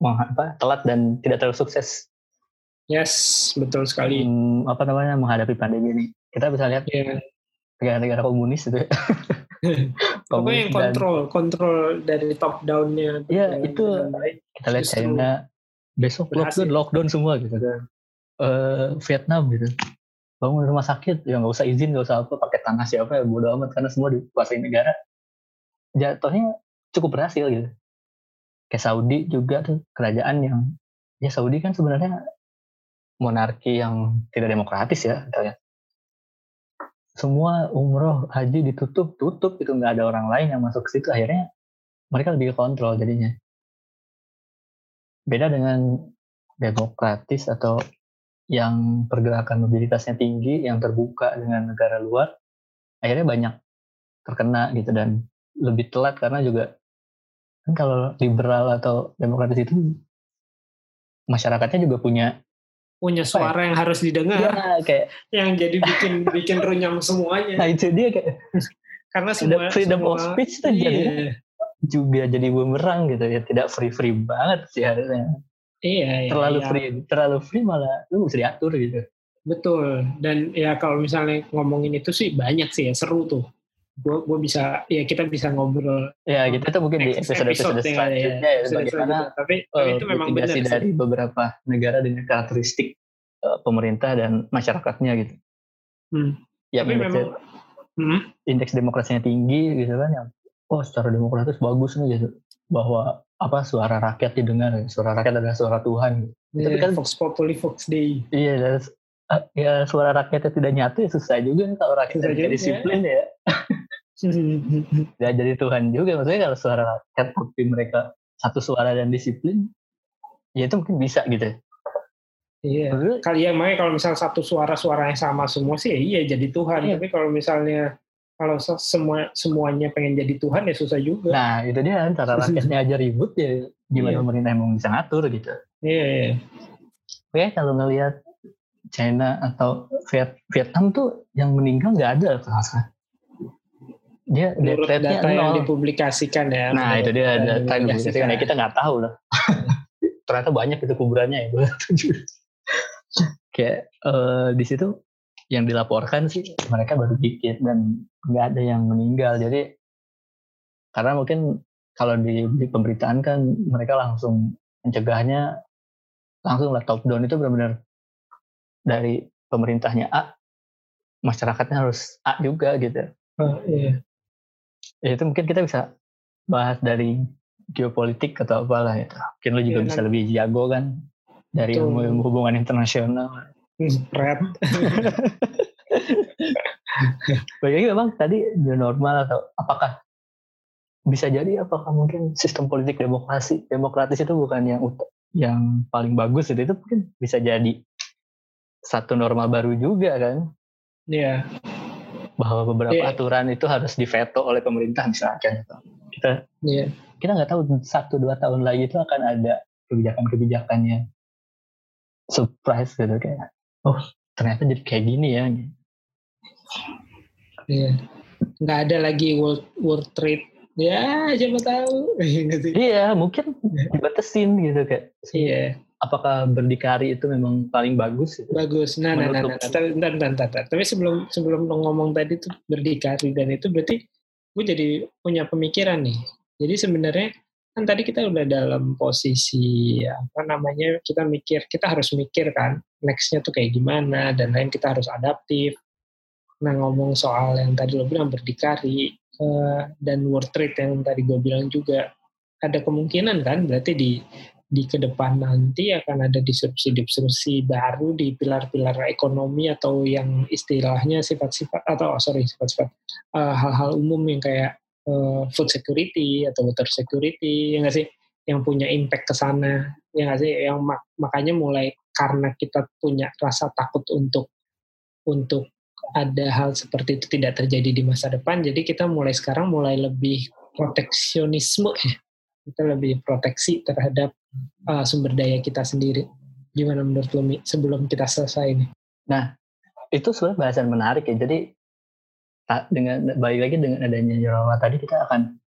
meng, apa, telat dan tidak terlalu sukses. Yes, betul sekali. Hmm, apa namanya menghadapi pandemi ini. Kita bisa lihat yeah. negara-negara komunis itu. Pokoknya yang kontrol, dan, kontrol dari top down-nya. Iya, itu kita lihat China besok berhasil. lockdown, lockdown semua gitu kan. Uh, Vietnam gitu bangun rumah sakit ya nggak usah izin nggak usah apa pakai tanah siapa ya bodo amat karena semua dikuasai negara jatuhnya cukup berhasil gitu kayak Saudi juga tuh kerajaan yang ya Saudi kan sebenarnya monarki yang tidak demokratis ya katanya semua umroh haji ditutup tutup itu nggak ada orang lain yang masuk ke situ. Akhirnya mereka lebih kontrol jadinya. Beda dengan demokratis atau yang pergerakan mobilitasnya tinggi, yang terbuka dengan negara luar, akhirnya banyak terkena gitu dan lebih telat karena juga kan kalau liberal atau demokratis itu masyarakatnya juga punya punya ya? suara ya? yang harus didengar, ya, kayak yang jadi bikin bikin runyam semuanya. Nah itu dia kayak karena semua freedom semua, of speech tuh iya. jadi juga jadi bumerang gitu ya, tidak free free banget sih harusnya. Iya, iya terlalu iya. free, terlalu free malah lu bisa diatur gitu. Betul. Dan ya kalau misalnya ngomongin itu sih banyak sih ya seru tuh. Gue bisa ya kita bisa ngobrol. Ya kita tuh mungkin di episode episode, episode selanjutnya ya, ya bagaimana tapi, uh, itu memang benar dari sih. beberapa negara dengan karakteristik uh, pemerintah dan masyarakatnya gitu. Hmm. Ya, tapi indeks, memang hmm? indeks demokrasinya tinggi gitu kan yang oh secara demokratis bagus nih gitu bahwa apa suara rakyat didengar suara rakyat adalah suara Tuhan yeah, tapi kan Fox Populi Fox Day iya dan ya suara rakyatnya tidak nyatu ya susah juga kalau rakyat tidak disiplin ya ya jadi Tuhan juga maksudnya kalau suara rakyat tapi mereka satu suara dan disiplin ya itu mungkin bisa gitu Iya. Kali ya makanya kalau misal satu suara suara yang sama semua sih ya iya jadi Tuhan. Iya. Tapi kalau misalnya kalau semua semuanya pengen jadi Tuhan ya susah juga. Nah itu dia cara rakyatnya aja ribut ya gimana yeah. pemerintah emang bisa ngatur gitu. Iya. Yeah. Oke kalau ngelihat China atau Viet Vietnam tuh yang meninggal nggak ada sama Dia Menurut data nol. yang dipublikasikan ya. Nah itu dia data yang dipublikasikan ya kita nggak tahu lah. Ternyata banyak itu kuburannya ya. Kayak uh, di situ yang dilaporkan sih mereka baru dikit dan nggak ada yang meninggal jadi karena mungkin kalau di, di pemberitaan kan mereka langsung mencegahnya langsung lah top down itu benar-benar dari pemerintahnya A masyarakatnya harus A juga gitu oh, iya. Ya, itu mungkin kita bisa bahas dari geopolitik atau apalah ya mungkin lo juga ya, bisa kan. lebih jago kan dari ilmu hubungan internasional Spread. Bagi memang tadi new normal atau apakah bisa jadi apakah mungkin sistem politik demokrasi demokratis itu bukan yang yang paling bagus itu itu mungkin bisa jadi satu norma baru juga kan? Iya. Yeah. Bahwa beberapa yeah. aturan itu harus diveto oleh pemerintah misalkan. Kita yeah. kita nggak tahu satu dua tahun lagi itu akan ada kebijakan-kebijakannya. Surprise gitu kayak oh ternyata jadi kayak gini ya. Iya. Nggak ada lagi world world trade. Ya siapa tahu. Iya mungkin dibatasin gitu kayak. Iya apakah berdikari itu memang paling bagus gitu? bagus. Nah nah nah, nah, nah, nah, nah, tapi sebelum sebelum lo ngomong tadi tuh berdikari dan itu berarti gue jadi punya pemikiran nih. Jadi sebenarnya kan tadi kita udah dalam posisi apa namanya kita mikir kita harus mikir kan nextnya tuh kayak gimana dan lain kita harus adaptif. Nah ngomong soal yang tadi lo bilang berdikari uh, dan world trade yang tadi gue bilang juga ada kemungkinan kan berarti di di ke depan nanti akan ada disrupsi-disrupsi baru di pilar-pilar ekonomi atau yang istilahnya sifat-sifat atau oh sorry sifat-sifat uh, hal-hal umum yang kayak uh, food security atau water security ya nggak sih? Yang punya impact ke sana ya nggak sih? Yang mak makanya mulai karena kita punya rasa takut untuk untuk ada hal seperti itu tidak terjadi di masa depan jadi kita mulai sekarang mulai lebih proteksionisme kita lebih proteksi terhadap uh, sumber daya kita sendiri gimana menurut Lumi sebelum kita selesai ini nah itu sebenarnya bahasan menarik ya jadi dengan balik lagi dengan adanya normal tadi kita akan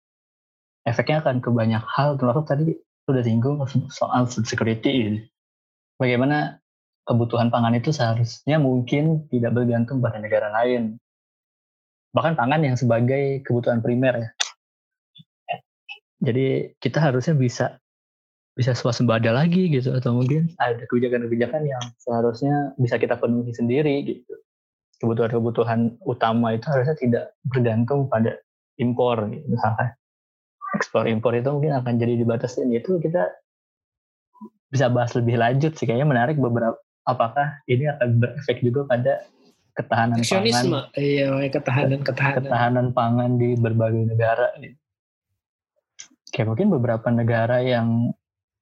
efeknya akan ke banyak hal termasuk tadi sudah singgung soal food security. Bagaimana kebutuhan pangan itu seharusnya mungkin tidak bergantung pada negara lain. Bahkan pangan yang sebagai kebutuhan primer ya. Jadi kita harusnya bisa bisa swasembada lagi gitu atau mungkin ada kebijakan-kebijakan yang seharusnya bisa kita penuhi sendiri gitu. Kebutuhan-kebutuhan utama itu harusnya tidak bergantung pada impor gitu, misalkan ekspor impor itu mungkin akan jadi dibatasi itu kita bisa bahas lebih lanjut sih. Kayaknya menarik beberapa apakah ini akan berefek juga pada ketahanan pangan? Iya ketahanan ketahanan ketahanan pangan di berbagai negara kayak mungkin beberapa negara yang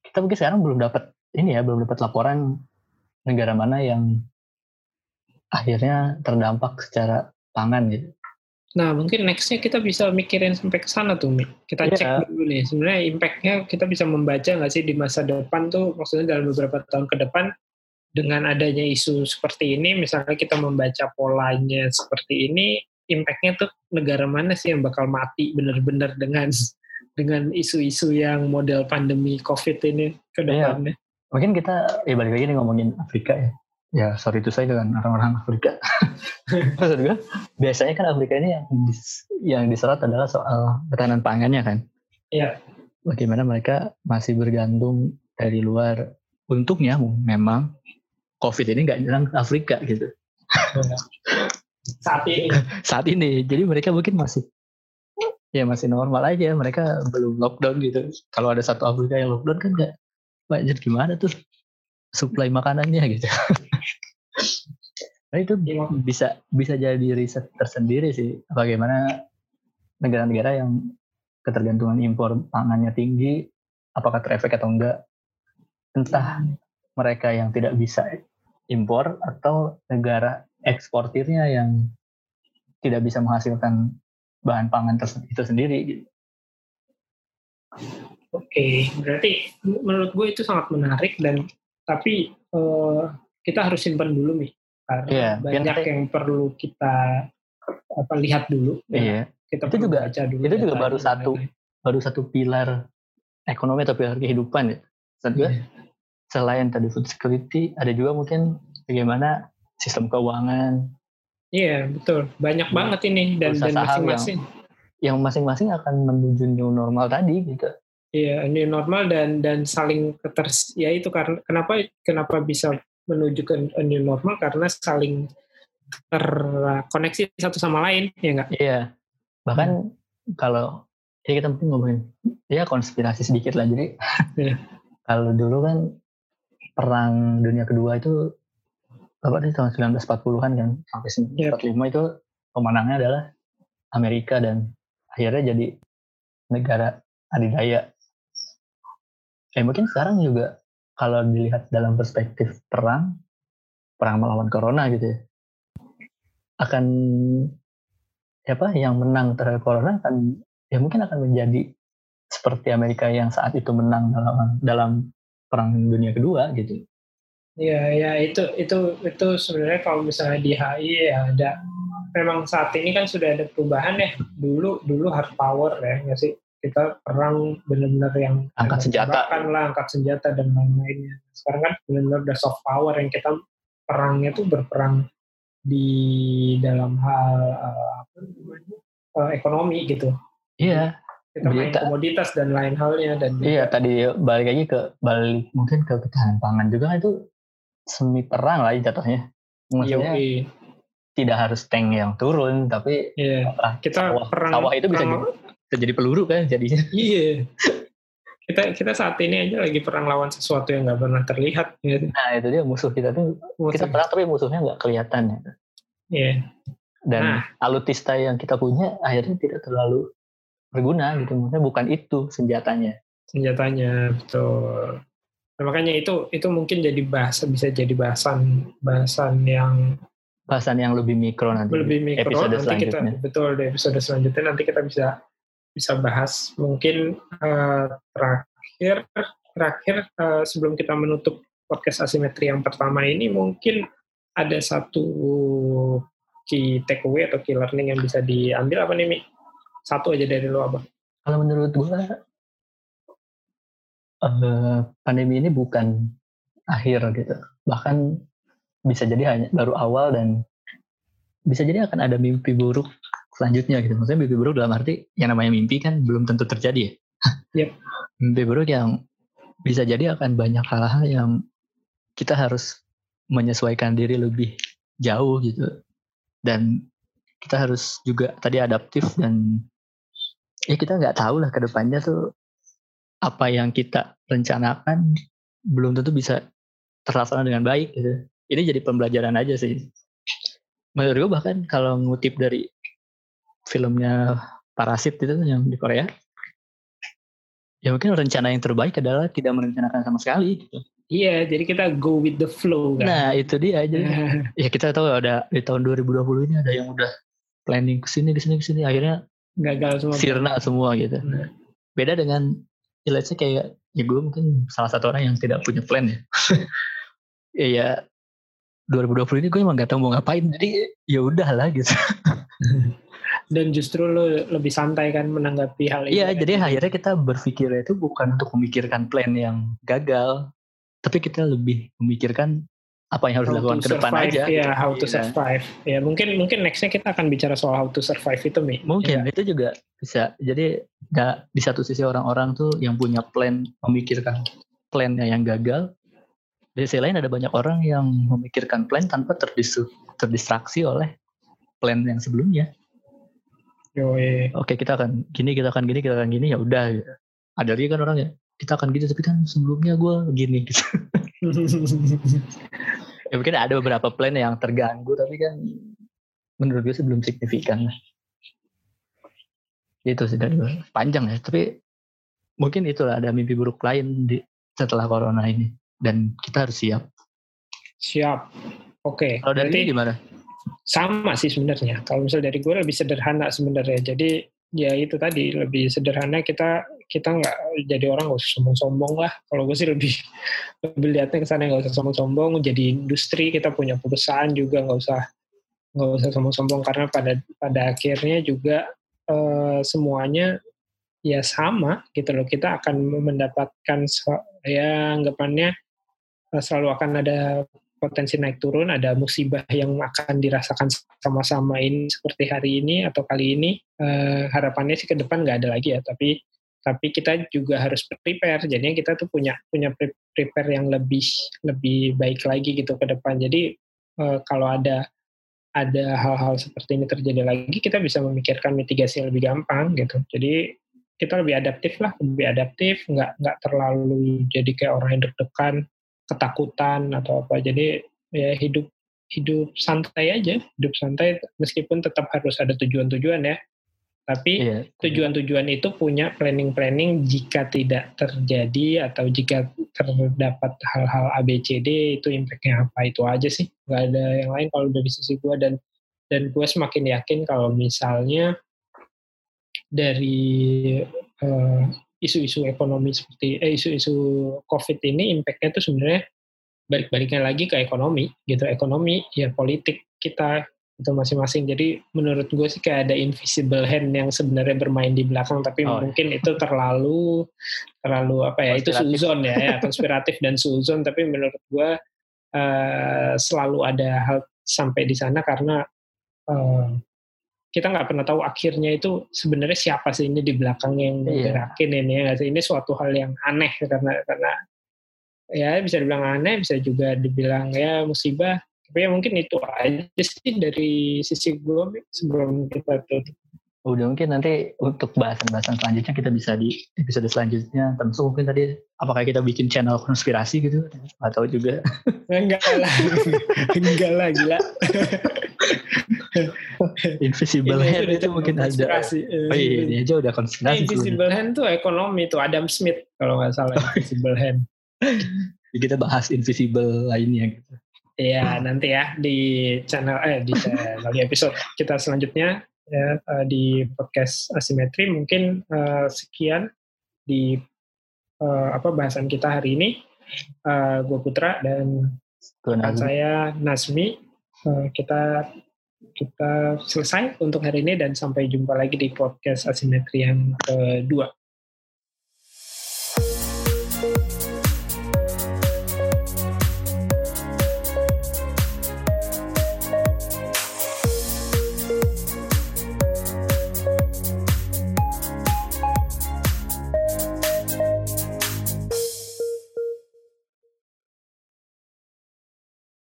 kita mungkin sekarang belum dapat ini ya belum dapat laporan negara mana yang akhirnya terdampak secara pangan gitu Nah, mungkin nextnya kita bisa mikirin sampai ke sana tuh, Mi. Kita yeah. cek dulu nih. Sebenarnya impact-nya kita bisa membaca nggak sih di masa depan tuh, maksudnya dalam beberapa tahun ke depan, dengan adanya isu seperti ini, misalnya kita membaca polanya seperti ini, impact-nya tuh negara mana sih yang bakal mati benar-benar dengan dengan isu-isu yang model pandemi COVID ini ke iya. depannya. Yeah. Mungkin kita, ya balik lagi nih ngomongin Afrika ya ya sorry itu saya dengan orang-orang Afrika. Maksud gue, biasanya kan Afrika ini yang dis, yang diserot adalah soal ketahanan pangannya kan. Iya. Bagaimana mereka masih bergantung dari luar. Untungnya memang COVID ini nggak nyerang Afrika gitu. Saat ini. Saat ini. Jadi mereka mungkin masih ya masih normal aja. Mereka belum lockdown gitu. Kalau ada satu Afrika yang lockdown kan nggak, wajar gimana tuh supply makanannya gitu. nah itu bisa bisa jadi riset tersendiri sih bagaimana negara-negara yang ketergantungan impor pangannya tinggi apakah terefek atau enggak entah mereka yang tidak bisa impor atau negara eksportirnya yang tidak bisa menghasilkan bahan pangan itu sendiri gitu. Oke, berarti menurut gue itu sangat menarik dan tapi uh, kita harus simpan dulu nih karena yeah, banyak yang, yang perlu kita apa lihat dulu. Ya. Iya. Kita itu juga baca dulu. Itu juga baru satu lain. baru satu pilar ekonomi atau pilar kehidupan ya. Satu yeah. selain tadi food security ada juga mungkin bagaimana sistem keuangan. Iya yeah, betul banyak yeah. banget ini dan dan masing-masing. Yang masing-masing akan menuju new normal tadi gitu. Iya, new normal dan dan saling keters ya itu karena kenapa kenapa bisa menuju ke new normal karena saling terkoneksi satu sama lain ya enggak? Iya. Bahkan hmm. kalau ya kita mungkin ngomongin ya konspirasi sedikit lah jadi yeah. kalau dulu kan perang dunia kedua itu apa sih tahun 1940-an kan sampai 1945 yep. itu pemenangnya adalah Amerika dan akhirnya jadi negara adidaya eh mungkin sekarang juga kalau dilihat dalam perspektif perang perang melawan corona gitu ya akan siapa yang menang terhadap corona akan ya mungkin akan menjadi seperti Amerika yang saat itu menang dalam dalam perang dunia kedua gitu. Iya, ya itu itu itu sebenarnya kalau misalnya di HI ya ada. Memang saat ini kan sudah ada perubahan ya. Dulu dulu hard power ya nggak sih? kita perang benar-benar yang angkat senjata. kan lah angkat senjata dan lain-lainnya. Sekarang kan benar-benar udah soft power yang kita perangnya tuh berperang di dalam hal uh, apa uh, ekonomi gitu. Iya. Kita main komoditas dan lain halnya dan iya tadi balik lagi ke balik mungkin ke ketahanan pangan juga itu semi perang lah jatuhnya maksudnya Yoi. tidak harus tank yang turun tapi iya. kita sawah, perang sawah itu bisa perang, jadi peluru kan jadinya. Iya. Kita kita saat ini aja lagi perang lawan sesuatu yang nggak pernah terlihat. Gitu. Nah itu dia musuh kita tuh musuh. kita perang tapi musuhnya nggak kelihatan ya. Iya. Dan nah. alutista yang kita punya akhirnya tidak terlalu berguna gitu. Maksudnya bukan itu senjatanya. Senjatanya betul. Nah, makanya itu itu mungkin jadi bahasa bisa jadi bahasan bahasan yang bahasan yang lebih mikro nanti. Lebih mikro episode nanti kita betul di episode selanjutnya nanti kita bisa bisa bahas mungkin uh, terakhir terakhir uh, sebelum kita menutup podcast asimetri yang pertama ini mungkin ada satu key takeaway atau key learning yang bisa diambil apa nih Mi? Satu aja dari lo apa? Kalau menurut gue uh, pandemi ini bukan akhir gitu. Bahkan bisa jadi hanya baru awal dan bisa jadi akan ada mimpi buruk selanjutnya gitu. Maksudnya mimpi buruk dalam arti yang namanya mimpi kan belum tentu terjadi ya. Yep. mimpi buruk yang bisa jadi akan banyak hal-hal yang kita harus menyesuaikan diri lebih jauh gitu. Dan kita harus juga tadi adaptif dan ya kita nggak tahu lah ke depannya tuh apa yang kita rencanakan belum tentu bisa terlaksana dengan baik gitu. Ini jadi pembelajaran aja sih. Menurut gue bahkan kalau ngutip dari filmnya Parasit itu yang di Korea, ya mungkin rencana yang terbaik adalah tidak merencanakan sama sekali. Gitu. Iya, jadi kita go with the flow kan. Nah itu dia aja. ya kita tahu ada di tahun 2020 ini ada yang udah planning ke sini ke sini ke sini akhirnya gagal semua. Sirna semua gitu. Nah. Beda dengan ya let's say kayak ya gue mungkin salah satu orang yang tidak punya plan ya. Ya ya 2020 ini gue emang gak tahu mau ngapain jadi ya udahlah gitu. Dan justru lo lebih santai kan menanggapi hal ini iya jadi akhirnya kita berpikir itu bukan untuk memikirkan plan yang gagal tapi kita lebih memikirkan apa yang harus how dilakukan ke depan aja. Ya, gitu. how to iya. survive. Ya, mungkin mungkin nextnya kita akan bicara soal how to survive itu, Mi. Mungkin ya. itu juga bisa. Jadi gak, di satu sisi orang-orang tuh yang punya plan memikirkan plannya yang gagal. Di sisi lain ada banyak orang yang memikirkan plan tanpa terdis terdistraksi oleh plan yang sebelumnya. Yoi. Oke kita akan gini, kita akan gini, kita akan gini ya udah. Ada lagi kan orang ya kita akan gitu tapi kan sebelumnya gue gini gitu. Ya mungkin ada beberapa plan yang terganggu tapi kan menurut gue sih belum signifikan. Lah itu sih dari panjang ya tapi mungkin itulah ada mimpi buruk lain di setelah corona ini. Dan kita harus siap. Siap. Oke okay. kalau dari gimana? sama sih sebenarnya. Kalau misal dari gue lebih sederhana sebenarnya. Jadi ya itu tadi lebih sederhana kita kita nggak jadi orang nggak usah sombong-sombong lah. Kalau gue sih lebih lebih lihatnya ke sana nggak usah sombong-sombong. Jadi industri kita punya perusahaan juga nggak usah nggak usah sombong-sombong karena pada pada akhirnya juga uh, semuanya ya sama gitu loh. Kita akan mendapatkan ya anggapannya uh, selalu akan ada potensi naik turun, ada musibah yang akan dirasakan sama-sama ini seperti hari ini atau kali ini. Uh, harapannya sih ke depan nggak ada lagi ya, tapi tapi kita juga harus prepare. Jadinya kita tuh punya punya prepare yang lebih lebih baik lagi gitu ke depan. Jadi uh, kalau ada ada hal-hal seperti ini terjadi lagi kita bisa memikirkan mitigasi yang lebih gampang gitu. Jadi kita lebih adaptif lah lebih adaptif nggak nggak terlalu jadi kayak orang yang deg-degan ketakutan atau apa. Jadi ya hidup hidup santai aja. Hidup santai meskipun tetap harus ada tujuan-tujuan ya tapi iya, tujuan-tujuan itu punya planning-planning jika tidak terjadi atau jika terdapat hal-hal ABCD itu impactnya apa itu aja sih. Gak ada yang lain kalau dari sisi gue dan dan gue semakin yakin kalau misalnya dari uh, isu-isu ekonomi seperti eh, isu-isu COVID ini impactnya itu sebenarnya balik-baliknya lagi ke ekonomi gitu ekonomi ya politik kita itu masing-masing. Jadi menurut gue sih kayak ada invisible hand yang sebenarnya bermain di belakang, tapi oh. mungkin itu terlalu terlalu apa ya? Itu suzon ya, ya konspiratif dan suzon. Tapi menurut gue uh, selalu ada hal sampai di sana karena uh, kita nggak pernah tahu akhirnya itu sebenarnya siapa sih ini di belakang yang iya. gerakin ini ya ini suatu hal yang aneh karena karena ya bisa dibilang aneh bisa juga dibilang ya musibah tapi ya mungkin itu aja sih dari sisi gue sebelum kita tutup udah mungkin nanti untuk bahasan-bahasan selanjutnya kita bisa di episode selanjutnya tentu mungkin tadi apakah kita bikin channel konspirasi gitu atau juga enggak lah enggak lah gila Invisible ini Hand itu mungkin ada. Oh iya, ini aja udah konspirasi. Invisible Hand tuh ekonomi tuh Adam Smith kalau nggak salah Invisible Hand. kita bahas Invisible lainnya gitu. Iya nanti ya di channel eh di channel di episode kita selanjutnya ya uh, di podcast asimetri mungkin uh, sekian di uh, apa bahasan kita hari ini. Uh, gue Putra dan teman saya Nasmi. Uh, kita kita selesai untuk hari ini dan sampai jumpa lagi di podcast asimetri yang kedua.